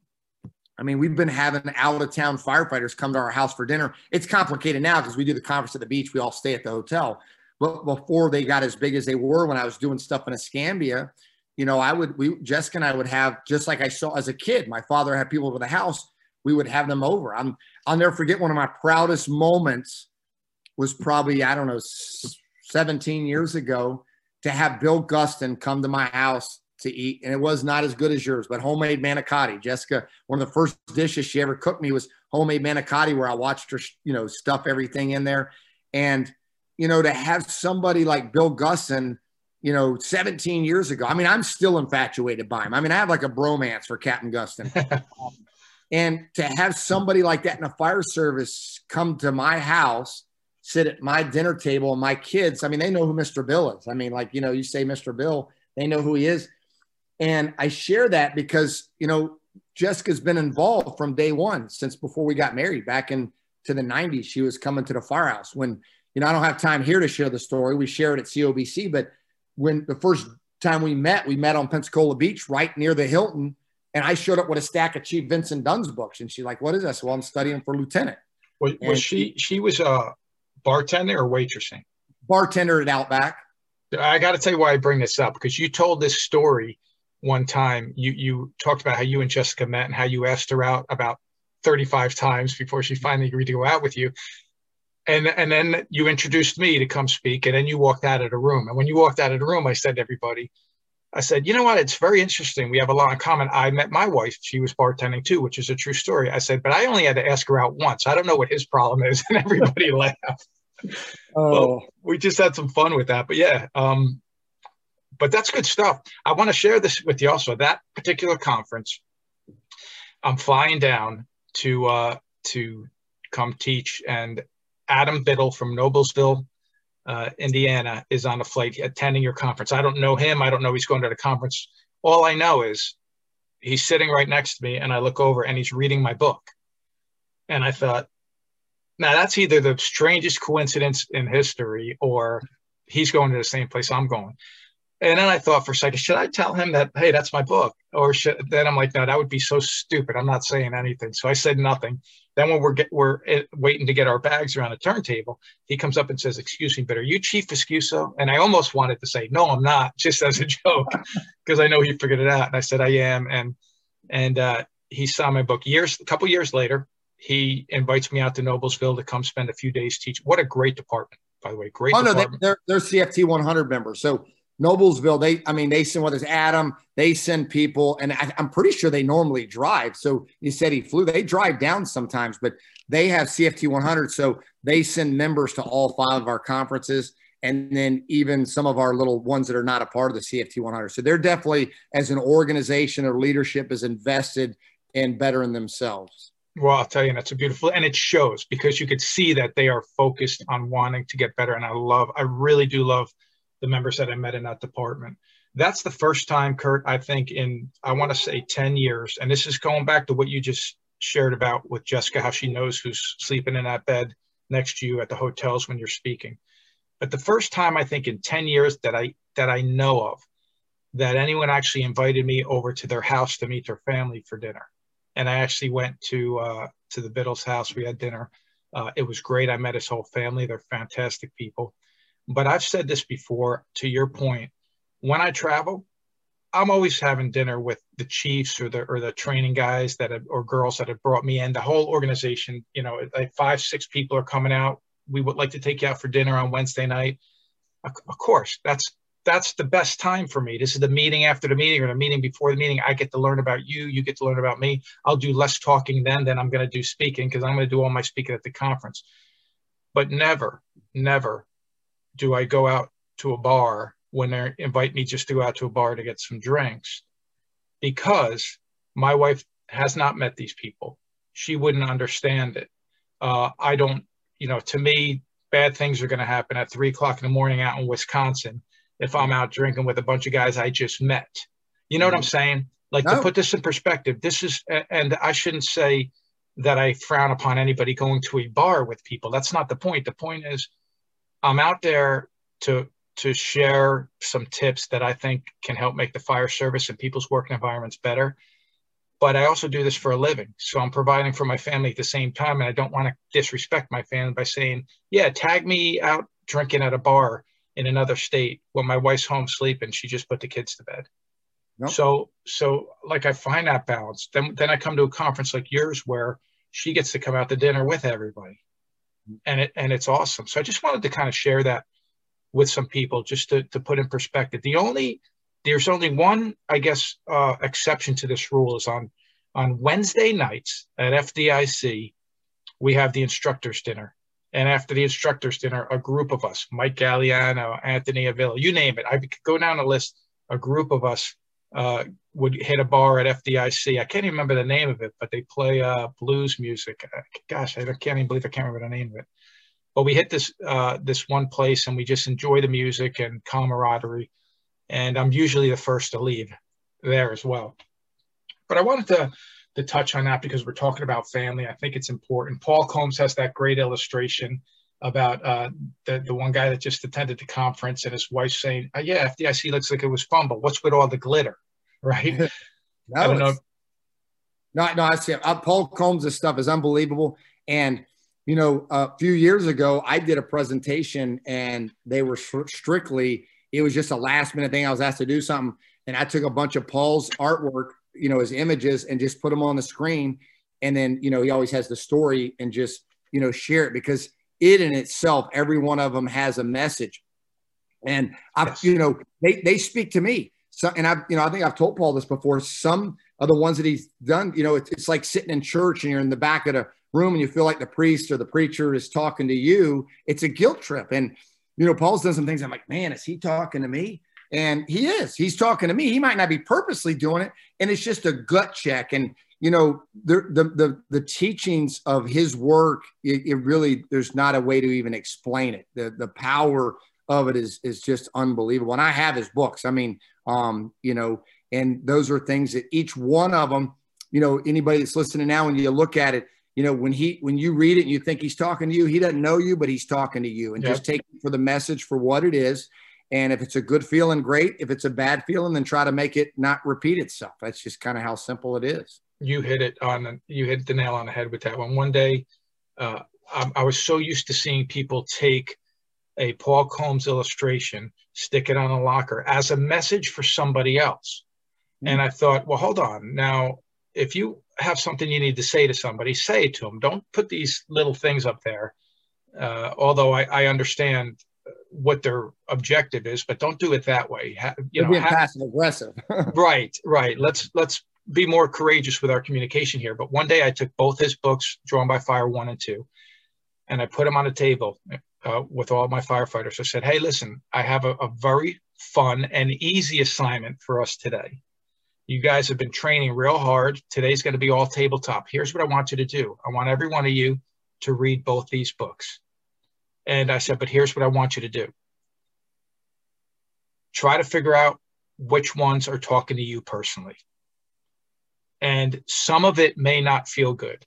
I mean, we've been having out of town firefighters come to our house for dinner. It's complicated now because we do the conference at the beach. We all stay at the hotel. But before they got as big as they were, when I was doing stuff in Escambia, you know, I would, we, Jessica and I would have, just like I saw as a kid, my father had people over the house, we would have them over. I'm, I'll never forget one of my proudest moments was probably, I don't know, 17 years ago to have Bill Gustin come to my house to eat, and it was not as good as yours, but homemade manicotti. Jessica, one of the first dishes she ever cooked me was homemade manicotti, where I watched her, you know, stuff everything in there. And, you know, to have somebody like Bill Gustin, you know, 17 years ago, I mean, I'm still infatuated by him. I mean, I have like a bromance for Captain Gustin. and to have somebody like that in a fire service come to my house, sit at my dinner table, and my kids, I mean, they know who Mr. Bill is. I mean, like, you know, you say Mr. Bill, they know who he is and I share that because, you know, Jessica's been involved from day one since before we got married back in to the 90s. She was coming to the firehouse when, you know, I don't have time here to share the story. We share it at COBC, but when the first time we met, we met on Pensacola Beach right near the Hilton. And I showed up with a stack of Chief Vincent Dunn's books. And she's like, what is this? Well, I'm studying for lieutenant. Was, was she, she was a bartender or waitressing? Bartender at Outback. I got to tell you why I bring this up because you told this story one time you you talked about how you and Jessica met and how you asked her out about 35 times before she finally agreed to go out with you. And and then you introduced me to come speak, and then you walked out of the room. And when you walked out of the room, I said to everybody, I said, you know what? It's very interesting. We have a lot in common. I met my wife. She was bartending too, which is a true story. I said, but I only had to ask her out once. I don't know what his problem is. And everybody laughed. Oh, well, we just had some fun with that. But yeah, um, but that's good stuff. I want to share this with you also. That particular conference, I'm flying down to uh, to come teach, and Adam Biddle from Noblesville, uh, Indiana, is on a flight attending your conference. I don't know him. I don't know he's going to the conference. All I know is he's sitting right next to me, and I look over and he's reading my book. And I thought, now that's either the strangest coincidence in history, or he's going to the same place I'm going. And then I thought for a second, should I tell him that, hey, that's my book? Or should, then I'm like, no, that would be so stupid. I'm not saying anything. So I said nothing. Then when we're get, we're waiting to get our bags around a turntable, he comes up and says, "Excuse me, but are you Chief Viscuso?" And I almost wanted to say, "No, I'm not," just as a joke, because I know he figured it out. And I said, "I am." And and uh, he saw my book years, a couple years later. He invites me out to Noblesville to come spend a few days teaching. What a great department, by the way. Great. Oh department. no, they, are they're CFT 100 members. So Noblesville, they, I mean, they send whether it's Adam, they send people, and I, am pretty sure they normally drive. So you said he flew, they drive down sometimes, but they have CFT 100. So they send members to all five of our conferences, and then even some of our little ones that are not a part of the CFT 100. So they're definitely, as an organization or leadership, is invested in bettering themselves. Well, I'll tell you, that's a beautiful, and it shows because you could see that they are focused on wanting to get better. And I love, I really do love the members that I met in that department. That's the first time, Kurt, I think in, I want to say 10 years. And this is going back to what you just shared about with Jessica, how she knows who's sleeping in that bed next to you at the hotels when you're speaking. But the first time I think in 10 years that I, that I know of, that anyone actually invited me over to their house to meet their family for dinner. And I actually went to, uh, to the Biddles house. We had dinner. Uh, it was great. I met his whole family. They're fantastic people. But I've said this before to your point. When I travel, I'm always having dinner with the chiefs or the or the training guys that have, or girls that have brought me in. The whole organization, you know, like five, six people are coming out. We would like to take you out for dinner on Wednesday night. Of, course, that's that's the best time for me. This is the meeting after the meeting or the meeting before the meeting. I get to learn about you. You get to learn about me. I'll do less talking then than I'm going to do speaking because I'm going to do all my speaking at the conference. But never, never do I go out to a bar when they invite me just to go out to a bar to get some drinks? Because my wife has not met these people. She wouldn't understand it. Uh, I don't, you know, to me, bad things are going to happen at three o'clock in the morning out in Wisconsin if I'm out drinking with a bunch of guys I just met. You know what I'm mm-hmm. saying? Like no. to put this in perspective, this is, and I shouldn't say that I frown upon anybody going to a bar with people. That's not the point. The point is, I'm out there to to share some tips that I think can help make the fire service and people's working environments better. But I also do this for a living. So I'm providing for my family at the same time. And I don't want to disrespect my family by saying, yeah, tag me out drinking at a bar in another state when my wife's home sleeping. She just put the kids to bed. Nope. So, so like I find that balance. Then, then I come to a conference like yours where she gets to come out to dinner with everybody and it and it's awesome. So I just wanted to kind of share that with some people just to, to put in perspective. The only there's only one, I guess, uh, exception to this rule is on on Wednesday nights at FDIC, we have the instructors dinner. And after the instructors dinner, a group of us, Mike Gagliano, Anthony Avillo, you name it, I could go down the list, a group of us uh, would hit a bar at FDIC. I can't even remember the name of it, but they play uh, blues music. Uh, gosh, I can't even believe I can't remember the name of it. But we hit this uh, this one place and we just enjoy the music and camaraderie. And I'm usually the first to leave there as well. But I wanted to to touch on that because we're talking about family. I think it's important. Paul Combs has that great illustration about uh, the, the one guy that just attended the conference and his wife saying, oh, yeah, FDIC looks like it was fun, but what's with all the glitter, right? no, I don't know. No, no, I see. Uh, Paul Combs' stuff is unbelievable. And, you know, a few years ago, I did a presentation and they were strictly, it was just a last minute thing. I was asked to do something. And I took a bunch of Paul's artwork, you know, his images and just put them on the screen. And then, you know, he always has the story and just, you know, share it because – it in itself, every one of them has a message. And I, yes. you know, they, they speak to me. So, and I, you know, I think I've told Paul this before. Some of the ones that he's done, you know, it's, it's like sitting in church and you're in the back of the room and you feel like the priest or the preacher is talking to you. It's a guilt trip. And, you know, Paul's done some things. I'm like, man, is he talking to me? And he is. He's talking to me. He might not be purposely doing it, and it's just a gut check. And you know, the the the, the teachings of his work, it, it really there's not a way to even explain it. The the power of it is is just unbelievable. And I have his books. I mean, um, you know, and those are things that each one of them, you know, anybody that's listening now, when you look at it, you know, when he when you read it and you think he's talking to you, he doesn't know you, but he's talking to you, and yep. just take for the message for what it is. And if it's a good feeling, great. If it's a bad feeling, then try to make it not repeat itself. That's just kind of how simple it is. You hit it on. You hit the nail on the head with that one. One day, uh, I, I was so used to seeing people take a Paul Combs illustration, stick it on a locker as a message for somebody else. Mm-hmm. And I thought, well, hold on. Now, if you have something you need to say to somebody, say it to them. Don't put these little things up there. Uh, although I, I, understand what their objective is, but don't do it that way. Ha, you know, passive aggressive. right, right. Let's let's be more courageous with our communication here. But one day I took both his books, Drawn by Fire one and two, and I put them on a table uh, with all my firefighters. I said, "Hey, listen, I have a, a very fun and easy assignment for us today. You guys have been training real hard. Today's going to be all tabletop. Here's what I want you to do. I want every one of you to read both these books." And I said, but here's what I want you to do. Try to figure out which ones are talking to you personally. And some of it may not feel good.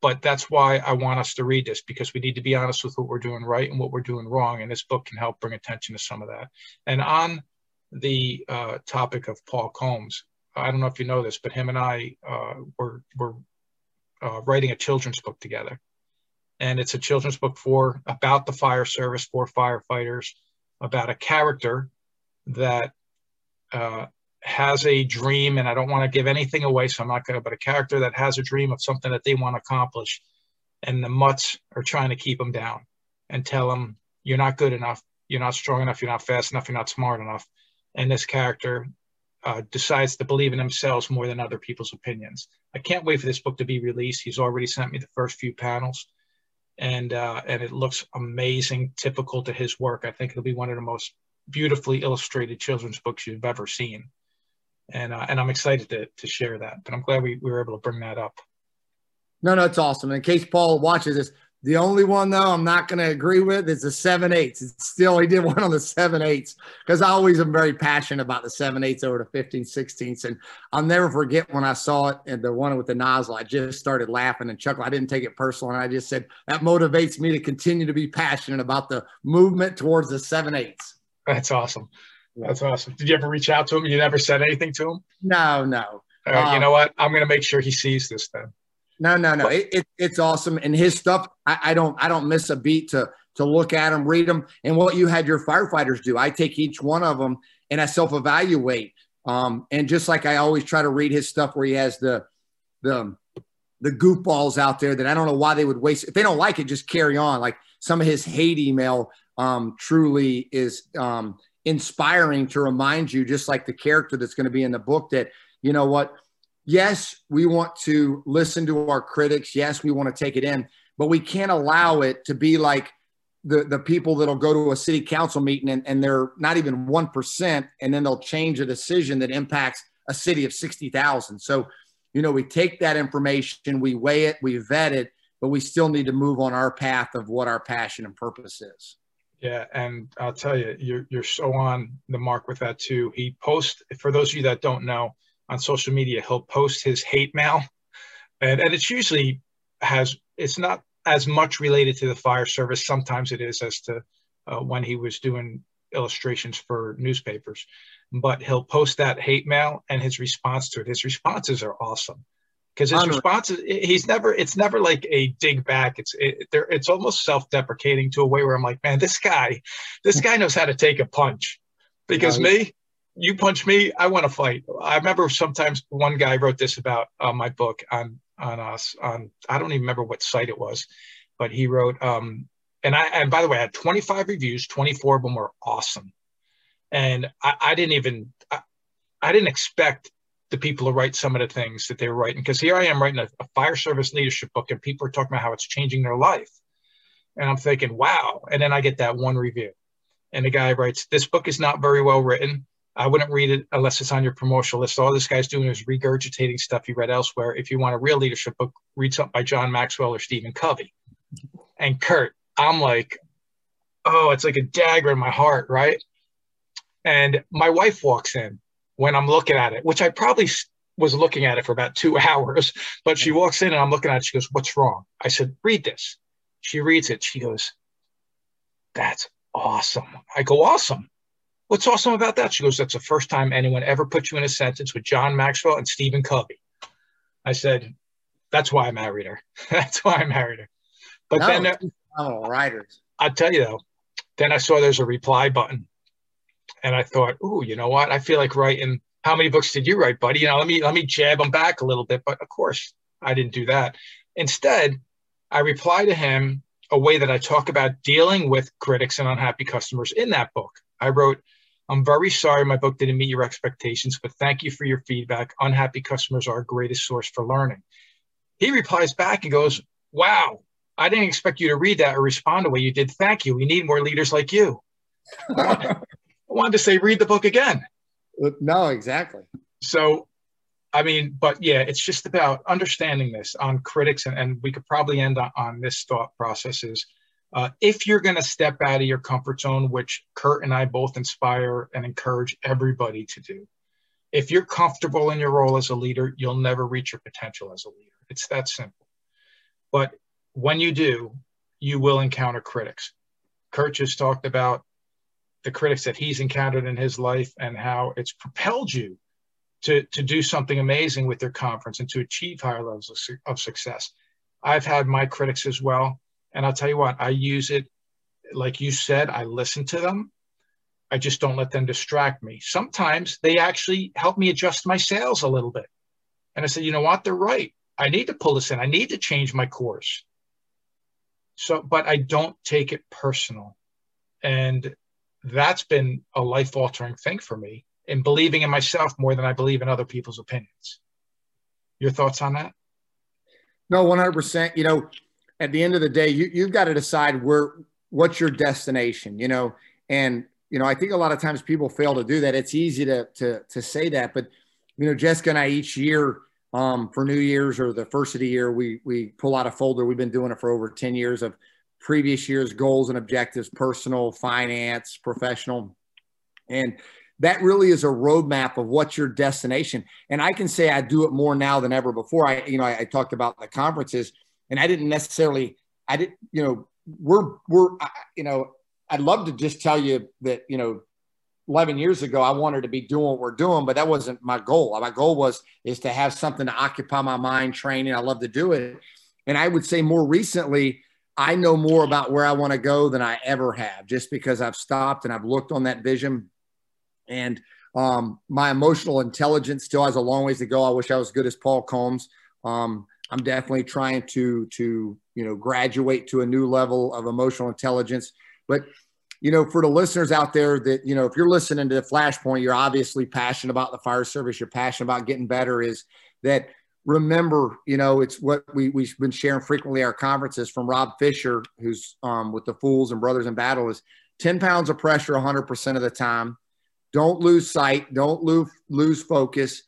But that's why I want us to read this because we need to be honest with what we're doing right and what we're doing wrong. And this book can help bring attention to some of that. And on the uh, topic of Paul Combs, I don't know if you know this, but him and I uh, were, were uh, writing a children's book together and it's a children's book for about the fire service for firefighters, about a character that uh, has a dream, and I don't want to give anything away, so I'm not going to, but a character that has a dream of something that they want to accomplish, and the mutts are trying to keep them down and tell them, you're not good enough, you're not strong enough, you're not fast enough, you're not smart enough. And this character uh, decides to believe in themselves more than other people's opinions. I can't wait for this book to be released. He's already sent me the first few panels and uh, and it looks amazing, typical to his work. I think it'll be one of the most beautifully illustrated children's books you've ever seen, and uh, and I'm excited to to share that. But I'm glad we, we were able to bring that up. No, no, it's awesome. In case Paul watches this, the only one though I'm not going to agree with is the seven eights. It's still he did one on the seven eights because I always am very passionate about the seven eights over the 15 16ths, and I'll never forget when I saw it and the one with the nozzle. I just started laughing and chuckling. I didn't take it personal, and I just said that motivates me to continue to be passionate about the movement towards the seven eights. That's awesome. That's awesome. Did you ever reach out to him? You never said anything to him? No, no. you um, know what? I'm going to make sure he sees this then. No, no, no. It, it, it's awesome, and his stuff. I, I, don't. I don't miss a beat to to look at them, read them, and what you had your firefighters do. I take each one of them and I self evaluate. Um, and just like I always try to read his stuff where he has the the the goofballs out there that I don't know why they would waste. If they don't like it, just carry on. Like some of his hate email um, truly is um, inspiring to remind you, just like the character that's going to be in the book, that you know what yes, we want to listen to our critics. Yes, we want to take it in, but we can't allow it to be like the, the people that'll go to a city council meeting and, and they're not even 1%, and then they'll change a decision that impacts a city of 60,000. So, you know, we take that information, we weigh it, we vet it, but we still need to move on our path of what our passion and purpose is. Yeah, and I'll tell you, you're, you're so on the mark with that too. He posts, for those of you that don't know, on social media, he'll post his hate mail, and and it's usually has it's not as much related to the fire service. Sometimes it is as to uh, when he was doing illustrations for newspapers, but he'll post that hate mail and his response to it. His responses are awesome because his responses he's never it's never like a dig back it's it, it's almost self-deprecating to a way where i'm like man this guy this guy knows how to take a punch because me you punch me, I want to fight. I remember sometimes one guy wrote this about uh, my book on on us on I don't even remember what site it was, but he wrote, um, and I, and by the way, I had 25 reviews, 24 of them were awesome. And I, I didn't even, I, I, didn't expect the people who write some of the things that they were writing. Cause here I am writing a, a fire service leadership book and people are talking about how it's changing their life. And I'm thinking, wow. And then I get that one review. And the guy writes, This book is not very well written. I wouldn't read it unless it's on your promotional list. All this guy's doing is regurgitating stuff you read elsewhere. If you want a real leadership book, read something by John Maxwell or Stephen Covey. And Kurt, I'm like, oh, it's like a dagger in my heart, right? And my wife walks in when I'm looking at it, which I probably was looking at it for about two hours, but she walks in and I'm looking at it. She goes, What's wrong? I said, Read this. She reads it. She goes, That's awesome. I go, Awesome. What's awesome about that? She goes, That's the first time anyone ever put you in a sentence with John Maxwell and Stephen Covey. I said, That's why I married her. That's why I married her. But no, then, oh, writers. I'll tell you though, then I saw there's a reply button, and I thought, "Ooh, you know what? I feel like writing. How many books did you write, buddy? You know, let me let me jab him back a little bit." But of course, I didn't do that. Instead, I reply to him a way that I talk about dealing with critics and unhappy customers in that book. I wrote, I'm very sorry my book didn't meet your expectations, but thank you for your feedback. Unhappy customers are our greatest source for learning. He replies back and goes, Wow, I didn't expect you to read that or respond the way you did. Thank you. We need more leaders like you. I wanted to say, read the book again. No, exactly. So I mean, but yeah, it's just about understanding this on critics, and, and we could probably end on, on this thought process is uh, if you're going to step out of your comfort zone, which Kurt and I both inspire and encourage everybody to do, if you're comfortable in your role as a leader, you'll never reach your potential as a leader. It's that simple. But when you do, you will encounter critics. Kurt just talked about the critics that he's encountered in his life and how it's propelled you to, to do something amazing with your conference and to achieve higher levels of, of success. I've had my critics as well. And I'll tell you what, I use it, like you said, I listen to them. I just don't let them distract me. Sometimes they actually help me adjust my sails a little bit. And I said, you know what? They're right. I need to pull this in. I need to change my course. So, but I don't take it personal. And that's been a life altering thing for me in believing in myself more than I believe in other people's opinions. Your thoughts on that? No, 100%. You know, at the end of the day, you, you've got to decide where, what's your destination, you know, and, you know, I think a lot of times people fail to do that. It's easy to, to, to say that, but, you know, Jessica and I each year um, for New Year's or the first of the year, we, we pull out a folder. We've been doing it for over 10 years of previous year's goals and objectives, personal, finance, professional. And that really is a roadmap of what's your destination. And I can say I do it more now than ever before. I, you know, I, I talked about the conferences, and I didn't necessarily, I didn't, you know, we're we're, you know, I'd love to just tell you that, you know, 11 years ago, I wanted to be doing what we're doing, but that wasn't my goal. My goal was is to have something to occupy my mind, training. I love to do it, and I would say more recently. I know more about where I want to go than I ever have just because I've stopped and I've looked on that vision and um, my emotional intelligence still has a long ways to go. I wish I was good as Paul Combs. Um, I'm definitely trying to to you know graduate to a new level of emotional intelligence. But you know, for the listeners out there that you know, if you're listening to the Flashpoint, you're obviously passionate about the fire service. You're passionate about getting better. Is that remember, you know, it's what we, we've been sharing frequently our conferences from Rob Fisher, who's um, with the Fools and Brothers in Battle, is 10 pounds of pressure 100% of the time. Don't lose sight. Don't lose lose focus.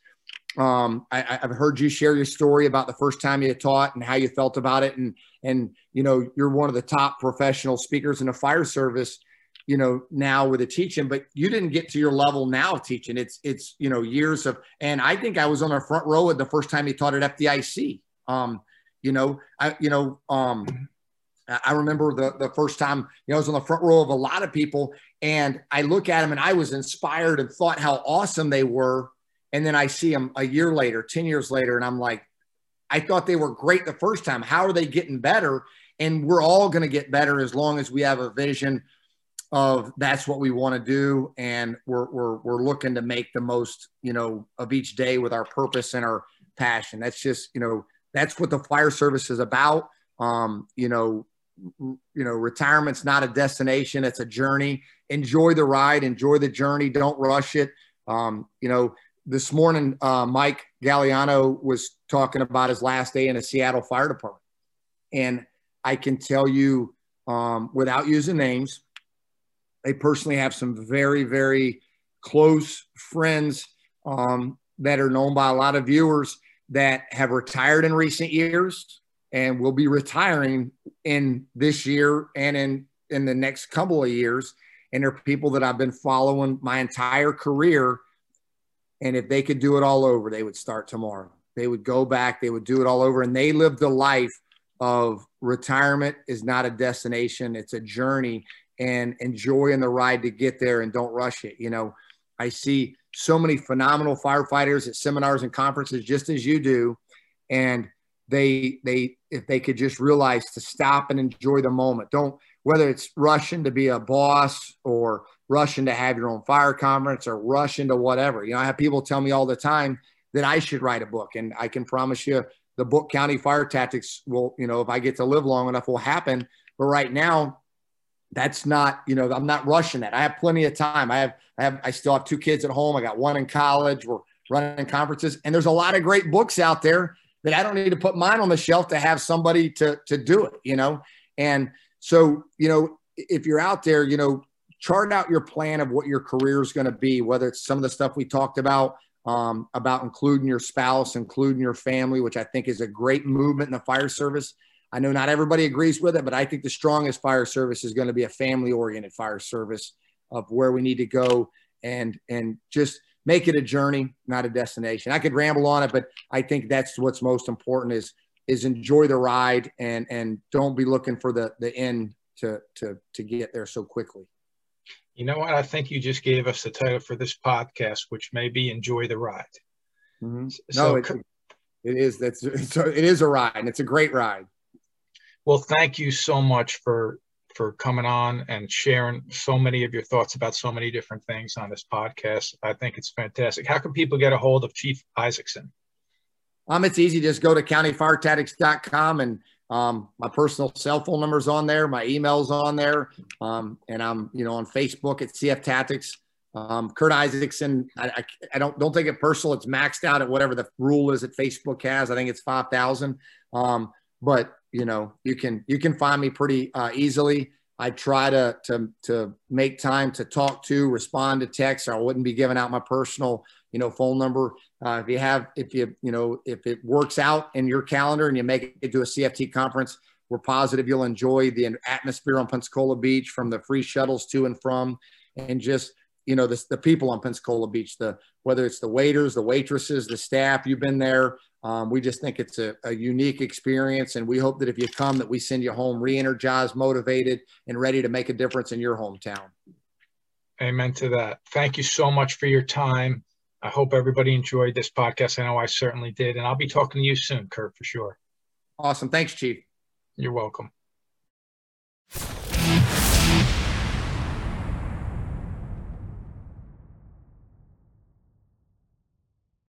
Um, I, have heard you share your story about the first time you taught and how you felt about it, and and you know you're one of the top professional speakers in the fire service. You know now with the teaching, but you didn't get to your level now of teaching. It's it's you know years of, and I think I was on the front row the first time he taught at FDIC. Um, you know, I you know um, I remember the, the first time, you know, I was on the front row of a lot of people and I look at them and I was inspired and thought how awesome they were. And then I see them a year later, 10 years later, and I'm like, I thought they were great the first time. How are they getting better? And we're all going to get better as long as we have a vision of that's what we want to do. And we're, we're, we're looking to make the most, you know, of each day with our purpose and our passion. That's just, you know, that's what the fire service is about. Um, you know, you know, retirement's not a destination; it's a journey. Enjoy the ride, enjoy the journey. Don't rush it. Um, you know, this morning, uh, Mike Gagliano was talking about his last day in a Seattle Fire Department, and I can tell you, um, without using names, they personally have some very, very close friends um, that are known by a lot of viewers that have retired in recent years and will be retiring in this year and in in the next couple of years. And they're people that I've been following my entire career. And if they could do it all over they would start tomorrow. They would go back they would do it all over. And they lived the life of retirement is not a destination it's a journey and enjoying the ride to get there and don't rush it. You know i see so many phenomenal firefighters at seminars and conferences just as you do. And they they if they could just realize to stop and enjoy the moment. Don't whether it's rushing to be a boss or rushing to have your own fire conference or rushing to whatever. You know i have people tell me all the time that i should write a book. And i can promise you the book county fire tactics will you know if i get to live long enough will happen. But right now that's not you know i'm not rushing that. I have plenty of time. I have i have i still have two kids at home. I got one in college. We're running conferences. And there's a lot of great books out there that I don't need to put mine on the shelf to have somebody to to do it, you know. And so, you know, if you're out there, you know, chart out your plan of what your career is going to be, whether it's some of the stuff we talked about, um, about including your spouse, including your family, which I think is a great movement in the fire service. I know not everybody agrees with it, but I think the strongest fire service is going to be a family oriented fire service of where we need to go and and just make it a journey, not a destination. I could ramble on it, but I think that's what's most important is is enjoy the ride and and don't be looking for the the end to to to get there so quickly. You know what? I think you just gave us the title for this podcast, which may be "Enjoy the Ride." Mm-hmm. So, no, it, it is. That's it is a ride, and it's a great ride. Well, thank you so much for for coming on and sharing so many of your thoughts about so many different things on this podcast. I think it's fantastic. How can people get a hold of Chief Isaacson? Um, it's easy. Just go to countyfiretactics.com and um, my personal cell phone number's on there. My email's on there. Um, and I'm, you know, on Facebook at CF Tactics. Um, Kurt Isaacson, I, I, I, don't don't take it personal. It's maxed out at whatever the rule is that Facebook has. I think it's five thousand. Um, but you know, you can you can find me pretty uh, easily. I try to to to make time to talk to, respond to texts. I wouldn't be giving out my personal, you know, phone number. Uh, if you have, if you you know, if it works out in your calendar and you make it to a CFT conference, we're positive you'll enjoy the atmosphere on Pensacola Beach from the free shuttles to and from, and just you know the, the people on Pensacola Beach, the whether it's the waiters, the waitresses, the staff. You've been there. Um, we just think it's a, a, unique experience, and we hope that if you come, that we send you home re-energized, motivated, and ready to make a difference in your hometown. Amen to that. Thank you so much for your time. I hope everybody enjoyed this podcast. I know I certainly did, and I'll be talking to you soon, Kurt, for sure. Awesome. Thanks, Chief. You're welcome.